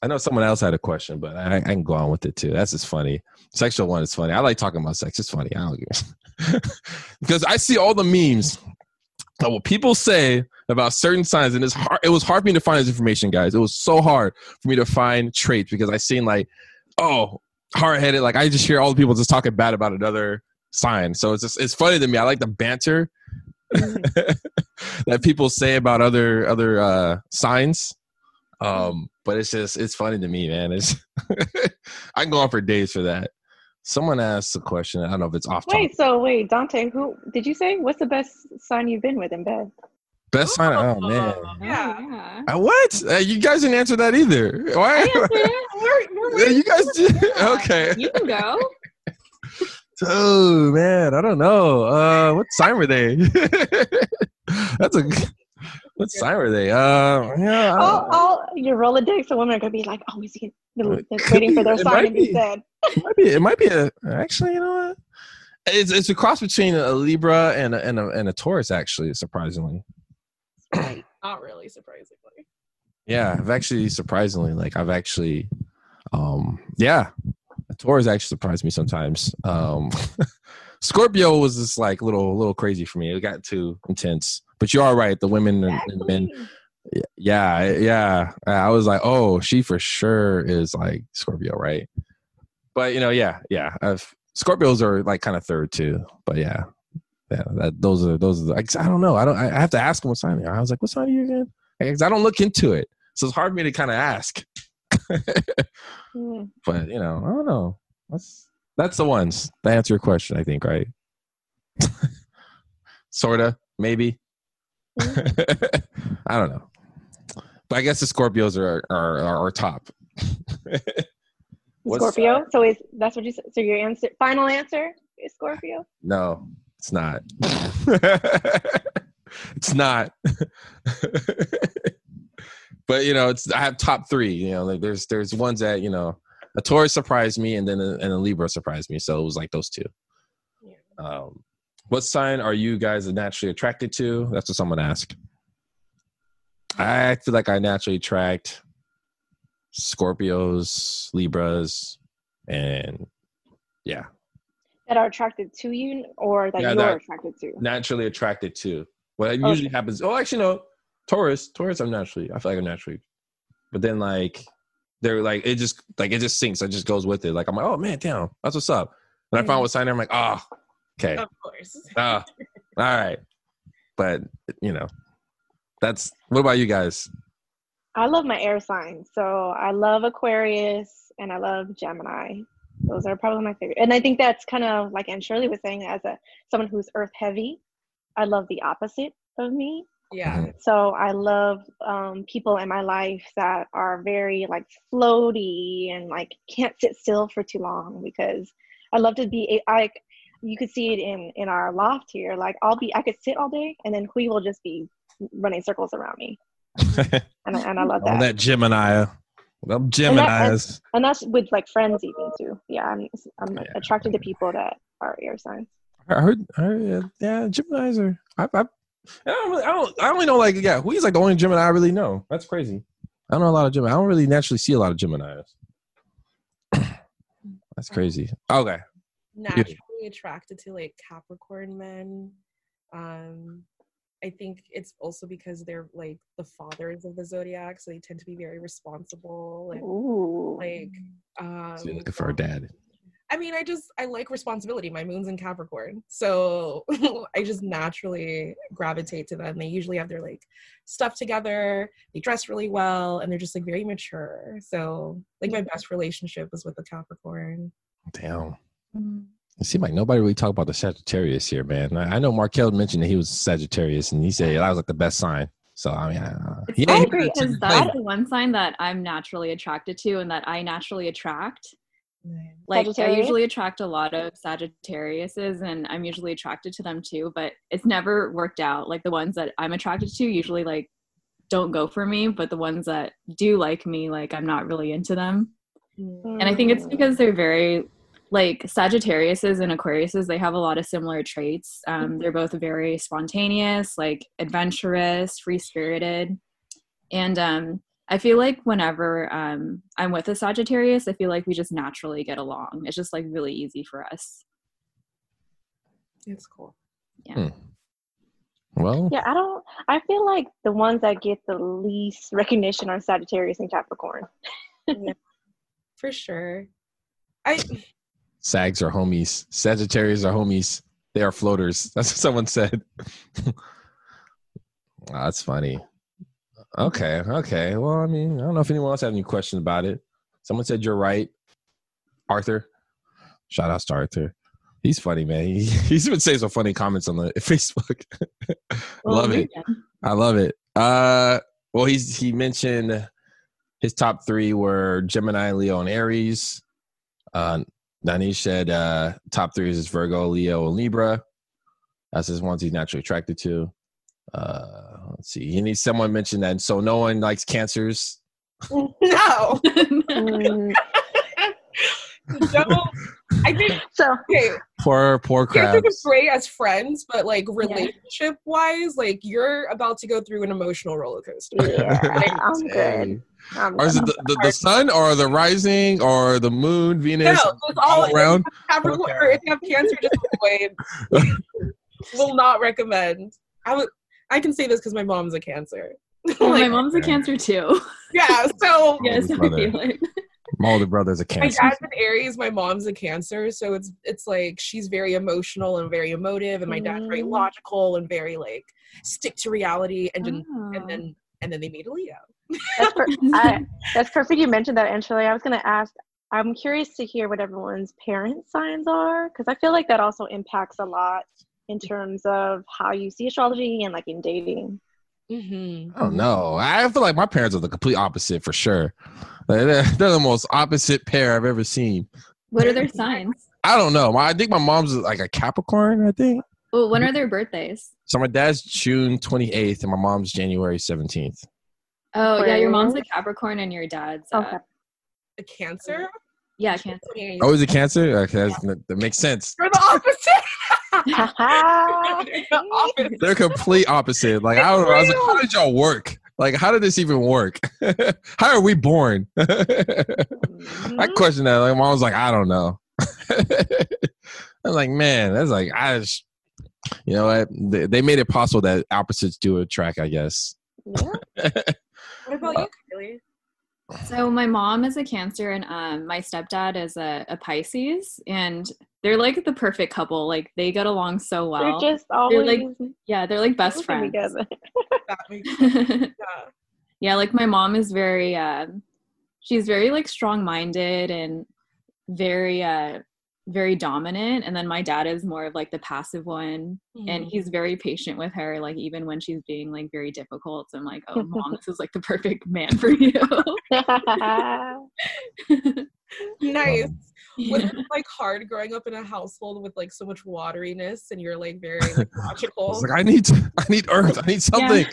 I know someone else had a question, but I, I can go on with it too. That's just funny. Sexual one is funny. I like talking about sex. It's funny. I don't give because I see all the memes of what people say about certain signs, and it's hard. It was hard for me to find this information, guys. It was so hard for me to find traits because I seen like, oh, hard headed. Like I just hear all the people just talking bad about another sign. So it's just it's funny to me. I like the banter that people say about other other uh, signs. Um, but it's just it's funny to me, man. It's I can go on for days for that. Someone asked a question. I don't know if it's off topic. Wait, so wait, Dante, who did you say? What's the best sign you've been with in bed? Best sign. Oh man. Yeah. yeah. Uh, what? Uh, you guys didn't answer that either. Why? I answered it. We're, we're you guys did. Okay. You can go. Oh man, I don't know. Uh, what sign were they? That's a. What sign were they? Uh, yeah. All, all your Rolodex of women are gonna be like, "Oh, is he they're waiting for their sign to be be. said?" it might be. It might be a. Actually, you know what? It's it's a cross between a Libra and a, and a, and a Taurus. Actually, surprisingly. not really surprisingly. Yeah, I've actually surprisingly like I've actually, um, yeah, a Taurus actually surprised me sometimes. Um, Scorpio was just like little little crazy for me. It got too intense. But you are right. The women and, and men. Yeah yeah i was like oh she for sure is like scorpio right? But you know yeah yeah I've, scorpios are like kind of third too but yeah. Yeah that those are those are the, i don't know i don't i have to ask them what sign they are. I was like what sign are you again? Because i don't look into it so it's hard for me to kind of ask. Mm. but you know i don't know. That's that's the ones that answer your question i think right? Sorta maybe i don't know but i guess the scorpios are are are, are top What's Scorpio. So is that's what you said? So your answer, final answer is Scorpio. no it's not it's not but you know it's i have top three you know like there's there's ones that you know a taurus surprised me and then a, and a libra surprised me so it was like those two Yeah. um what sign are you guys naturally attracted to that's what someone asked i feel like i naturally attract scorpios libras and yeah That are attracted to you, or that Yeah, you're that- attracted to. naturally attracted to. What Okay. usually happens. Oh, actually, no. Taurus, Taurus, I'm naturally. I feel like I'm naturally. But then, like, they're like it just like it just sinks. It just goes with it. Like I'm like, oh man, damn, that's what's up. And I Mhm. found what sign. I'm like, oh, okay, Of course. ah, all right. But you know, that's. What about you guys? I love my air signs. So I love Aquarius and I love Gemini. Those are probably my favorite. And I think that's kind of like Anne Shirley was saying, as a someone who's earth heavy, I love the opposite of me. Yeah. So I love um, people in my life that are very like floaty and like can't sit still for too long because I love to be I you could see it in in our loft here. Like I'll be I could sit all day and then Hui will just be running circles around me. and, I, and I love that. that Gemini. Them And that- Geminis. and that's with like friends even too. Yeah, I'm I'm Yeah. attracted to people that are air signs. I heard, I heard yeah, yeah, Gemini's are. I, I, I don't really, I don't, I only know like, yeah, Hui's like the only Gemini I really know. That's crazy. I don't know a lot of Gemini. I don't really naturally see a lot of Geminis. That's crazy. Okay. Naturally attracted to like Capricorn men. Um, I think it's also because they're like the fathers of the zodiac, so they tend to be very responsible and Ooh. like. Um, So you're looking for a dad. I mean, I just I like responsibility. My moon's in Capricorn, so I just naturally gravitate to them. They usually have their like stuff together. They dress really well, and they're just like very mature. So, like my best relationship was with a Capricorn. Damn. It seemed like nobody really talked about the Sagittarius here, man. I, I know Markel mentioned that he was Sagittarius, and he said that was like the best sign. So I mean, uh, It's he funny ain't agree, because a that's the one sign that I'm naturally attracted to and that I naturally attract. Like I usually attract a lot of Sagittariuses and I'm usually attracted to them too, but it's never worked out. Like the ones that I'm attracted to usually like don't go for me, but the ones that do like me, like I'm not really into them. And I think it's Mm. because they're very like Sagittariuses and Aquariuses, they have a lot of similar traits. Um, they're both very spontaneous, like adventurous, free spirited. And um, I feel like whenever um, I'm with a Sagittarius, I feel like we just naturally get along. It's just like really easy for us. It's cool. Yeah. Well, Yeah, I don't. I feel like the ones that get the least recognition are Sagittarius and Capricorn. yeah, For sure. I Sags are homies. Sagittarius are homies. They are floaters. That's what someone said. Ah, that's funny. Okay, okay. Well, I mean, I don't know if anyone else had any questions about it. Someone said you're right. Arthur. Shout out to Arthur. He's funny, man. He, he's been saying some funny comments on the Facebook. love it. I love it. Uh well he's he mentioned his top three were Gemini, Leo, and Aries. Uh Danish said uh top three is Virgo, Leo, and Libra. That's his ones he's naturally attracted to. Uh let's see. He needs someone mentioned that so no one likes cancers. no. Don't. I think so okay. Poor poor Cancers crabs. are great as friends, but like relationship wise, like you're about to go through an emotional roller coaster. yeah, I'm good. I'm Or is it the, the, the sun or the rising or the moon, Venus? No, Venus, it's all all around? Capricorn, Okay. or if you have cancer, just avoid. Will not recommend. I would. I can say this because my mom's a cancer. Well, my mom's a cancer too. yeah. So yes, I feel it. My older brother's a cancer. my dad's an Aries, my mom's a Cancer, so it's it's like she's very emotional and very emotive, and my dad's very Mm. logical and very like stick to reality, and then Oh. and then and then they meet a Leo. That's, per- I, that's perfect. You mentioned that, Angela. I was going to ask. I'm curious to hear what everyone's parent signs are because I feel like that also impacts a lot in terms of how you see astrology and like in dating. Mm-hmm. I don't know. I feel like my parents are the complete opposite for sure. Like, they're, they're the most opposite pair I've ever seen. What are their signs? I don't know. I think my mom's like a Capricorn. I think. Well, when are their birthdays? So my dad's June 28th and my mom's January 17th. Oh, yeah, your mom's a Capricorn and your dad's uh, Okay. A Cancer. yeah, Cancer. Oh, is it Cancer? Okay, that's, that makes sense. You're the opposite. Haha. You're the. They're complete opposite. Like I don't know. I was like, how did y'all work? Like, how did this even work? how are we born? I Mhm. questioned that. Like, mom was like, I don't know. I'm like, man, that's like, I just, you know what? They, they made it possible that opposites do attract, I guess. Yeah. What about you, Kylie? So my mom is a Cancer and um, my stepdad is a, a Pisces, and they're like the perfect couple. Like they get along so well. They're just always like yeah, they're like best friends. together. That makes sense. Yeah. yeah, like my mom is very um she's very like strong-minded and very uh very dominant and then my dad is more of like the passive one and he's very patient with her like even when she's being like very difficult so i'm like oh mom this is like the perfect man for you Nice. Was it like hard growing up in a household with like so much wateriness and you're like very like, I logical? was like, I need, I need earth. I need something,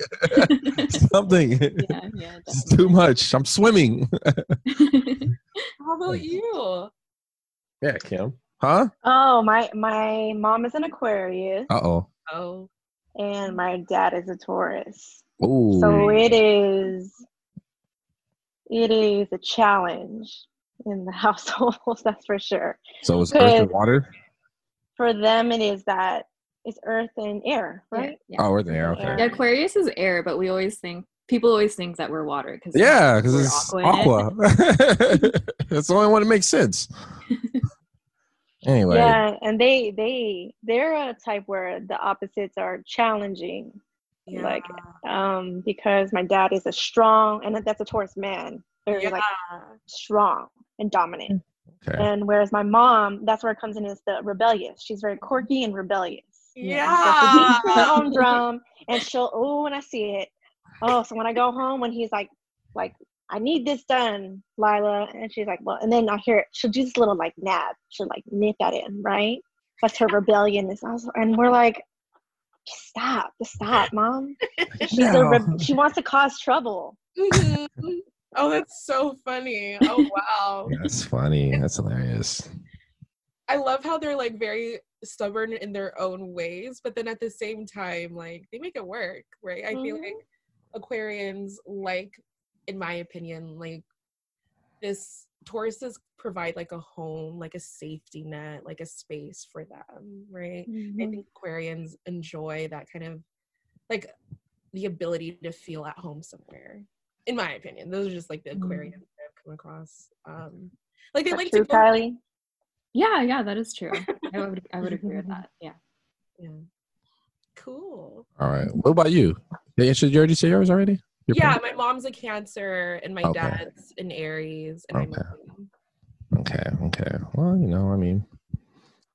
something. yeah, yeah. It's too much. I'm swimming. How about you? Yeah, Kim. Huh? Oh, my my mom is an Aquarius Uh oh. Oh, and my dad is a Taurus. Ooh. So it is it is a challenge in the household, that's for sure. So it's earth and water. For them it is that it's earth and air, right? Yeah. Oh, earth and air. Okay. Yeah, Aquarius is air, but we always think people always think that we're water because Yeah, because it's Aqua aqua. That's the only one that makes sense. Anyway, Yeah, and they they they're a type where the opposites are challenging. yeah. Like um because my dad is a strong and that's a Taurus man. Very yeah. like strong and dominant. okay. And whereas my mom, that's where it comes in is the rebellious. She's very quirky and rebellious. yeah. She's her own drum and she'll oh when I see it. Oh, so when I go home when he's like like I need this done, Lila, and she's like, well, and then I hear it. She'll do this little like nab. She'll like nip at it, right? That's her rebellion. And we're like, just stop, just stop, mom. She's a re- she wants to cause trouble. Mhm. Oh, that's so funny. Oh wow. That's funny. That's hilarious. I love how they're like very stubborn in their own ways, but then at the same time, like they make it work, right? I feel Mhm. like Aquarians, like, in my opinion, like this Tauruses provide like a home, like a safety net, like a space for them, right? I Mm-hmm. think Aquarians enjoy that kind of like the ability to feel at home somewhere. In my opinion, those are just like the Mm. Aquarians that I've come across. Um, like they That's like true, to go Kylie. Yeah, yeah, that is true. I would I would agree with that. Yeah. Yeah. Cool. All right. What about you? Did you already say yours already? Your yeah, plan? my mom's a Cancer and my Okay. dad's an Aries. And I'm Okay. Okay. Okay. Well, you know, I mean,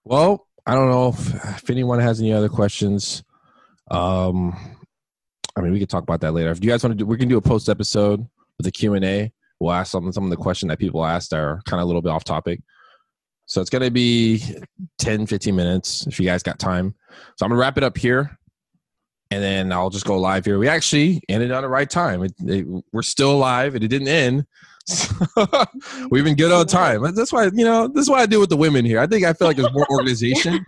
well, I don't know if, if anyone has any other questions. Um, I mean, we could talk about that later. If you guys want to do, we can do a post episode with a Q and A. We'll ask some some of the questions that people asked that are kind of a little bit off topic. So it's gonna be 10, 15 minutes if you guys got time. So I'm gonna wrap it up here, and then I'll just go live here. We actually ended on the right time. It, it, we're still live, and it didn't end. We've been good on time. That's why you know. This is what I do with the women here. I think I feel like there's more organization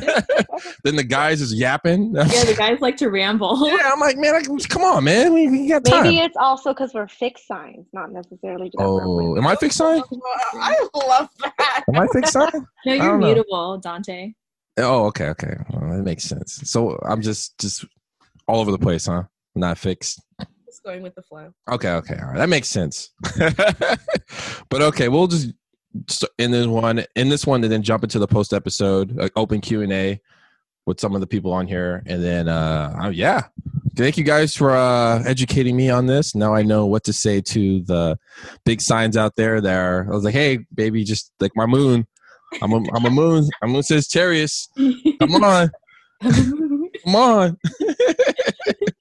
than the guys is yapping. yeah, the guys like to ramble. Yeah, I'm like, man, I, come on, man, we, we got time. Maybe it's also because we're fixed signs, not necessarily just oh, am I fixed sign? Oh, I love that. Am I fixed sign? No, you're don't know. mutable, Dante. Oh, okay, okay, well, that makes sense. So I'm just just all over the place, huh? Not fixed. Just going with the flow. Okay, okay, all right, that makes sense. but okay, we'll just st- in this one, in this one, and then jump into the post episode, like open Q and A with some of the people on here, and then uh, uh, yeah, thank you guys for uh, educating me on this. Now I know what to say to the big signs out there. There, I was like, hey, baby, just like my moon. I'm a, I'm a moon. I'm moon Sagittarius. Come on, come on.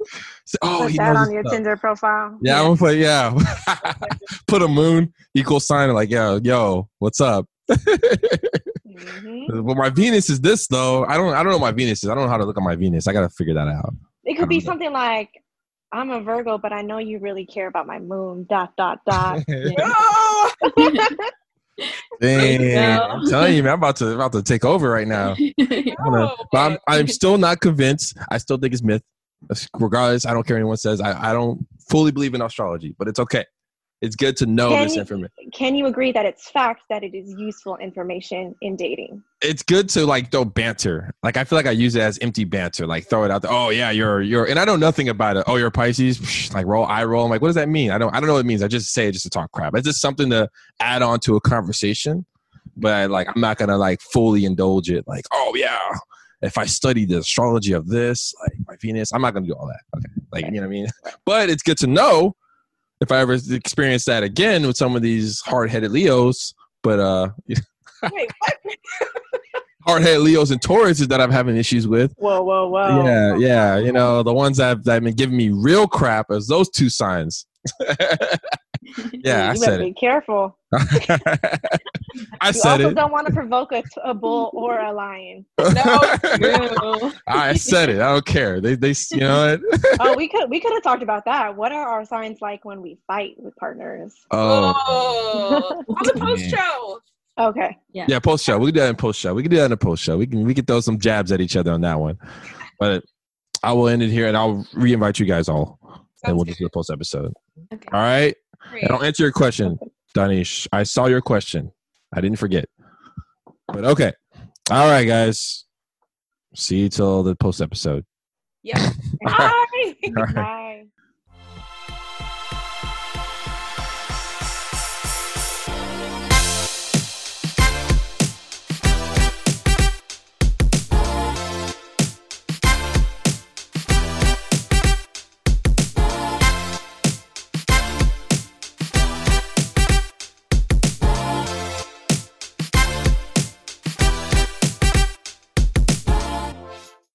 So- oh, Put he that on your stuff. Tinder profile. Yeah, I'm gonna put yeah. put a moon equal sign like yo, yo, what's up? Mhm. Well, my Venus is this though. I don't I don't know what my Venus is. I don't know how to look at my Venus. I gotta figure that out. It could be know. something like, "I'm a Virgo, but I know you really care about my moon." Dot dot dot. Oh! Dang. I'm telling you, man, I'm about to about to take over right now. No, but I'm, I'm still not convinced. I still think it's myth. Regardless, I don't care what anyone says. I, I don't fully believe in astrology, but it's okay. It's good to know Can this information. Can you agree that it's fact that it is useful information in dating? it's good to like throw banter. Like I feel like I use it as empty banter. Like throw it out there. Oh yeah, you're you're, and I know nothing about it. Oh, you're Pisces. Like roll, I roll. I'm like, what does that mean? I don't I don't know what it means. I just say it just to talk crap. It's just something to add on to a conversation. But like I'm not gonna like fully indulge it. Like oh yeah, if I study the astrology of this, like my Venus, I'm not gonna do all that. Okay, like you know what I mean. But it's good to know if I ever experience that again with some of these hard headed Leos. But uh, Wait, what? hard headed Leos and Tauruses that I'm having issues with. Whoa, whoa, whoa! Yeah, yeah. You know, the ones that have, that have been giving me real crap as those two signs. yeah, I said be careful. It. I You said also it. don't want to provoke a, a bull or a lion. No. I said it. I don't care. They, they, you know what? Oh, we could we could have talked about that. What are our signs like when we fight with partners? Oh, on the post show. Okay. yeah. Yeah. Post show. We can do that in post show. We can do that in a post show. We can, we can throw some jabs at each other on that one. But I will end it here, and I'll re-invite you guys all, and we'll just do good. a post episode. Okay. All right. Great. And I'll answer your question, Danish. I saw your question. I didn't forget. But okay. All right, guys. See you till the post episode. Yep. Bye. Right. Bye.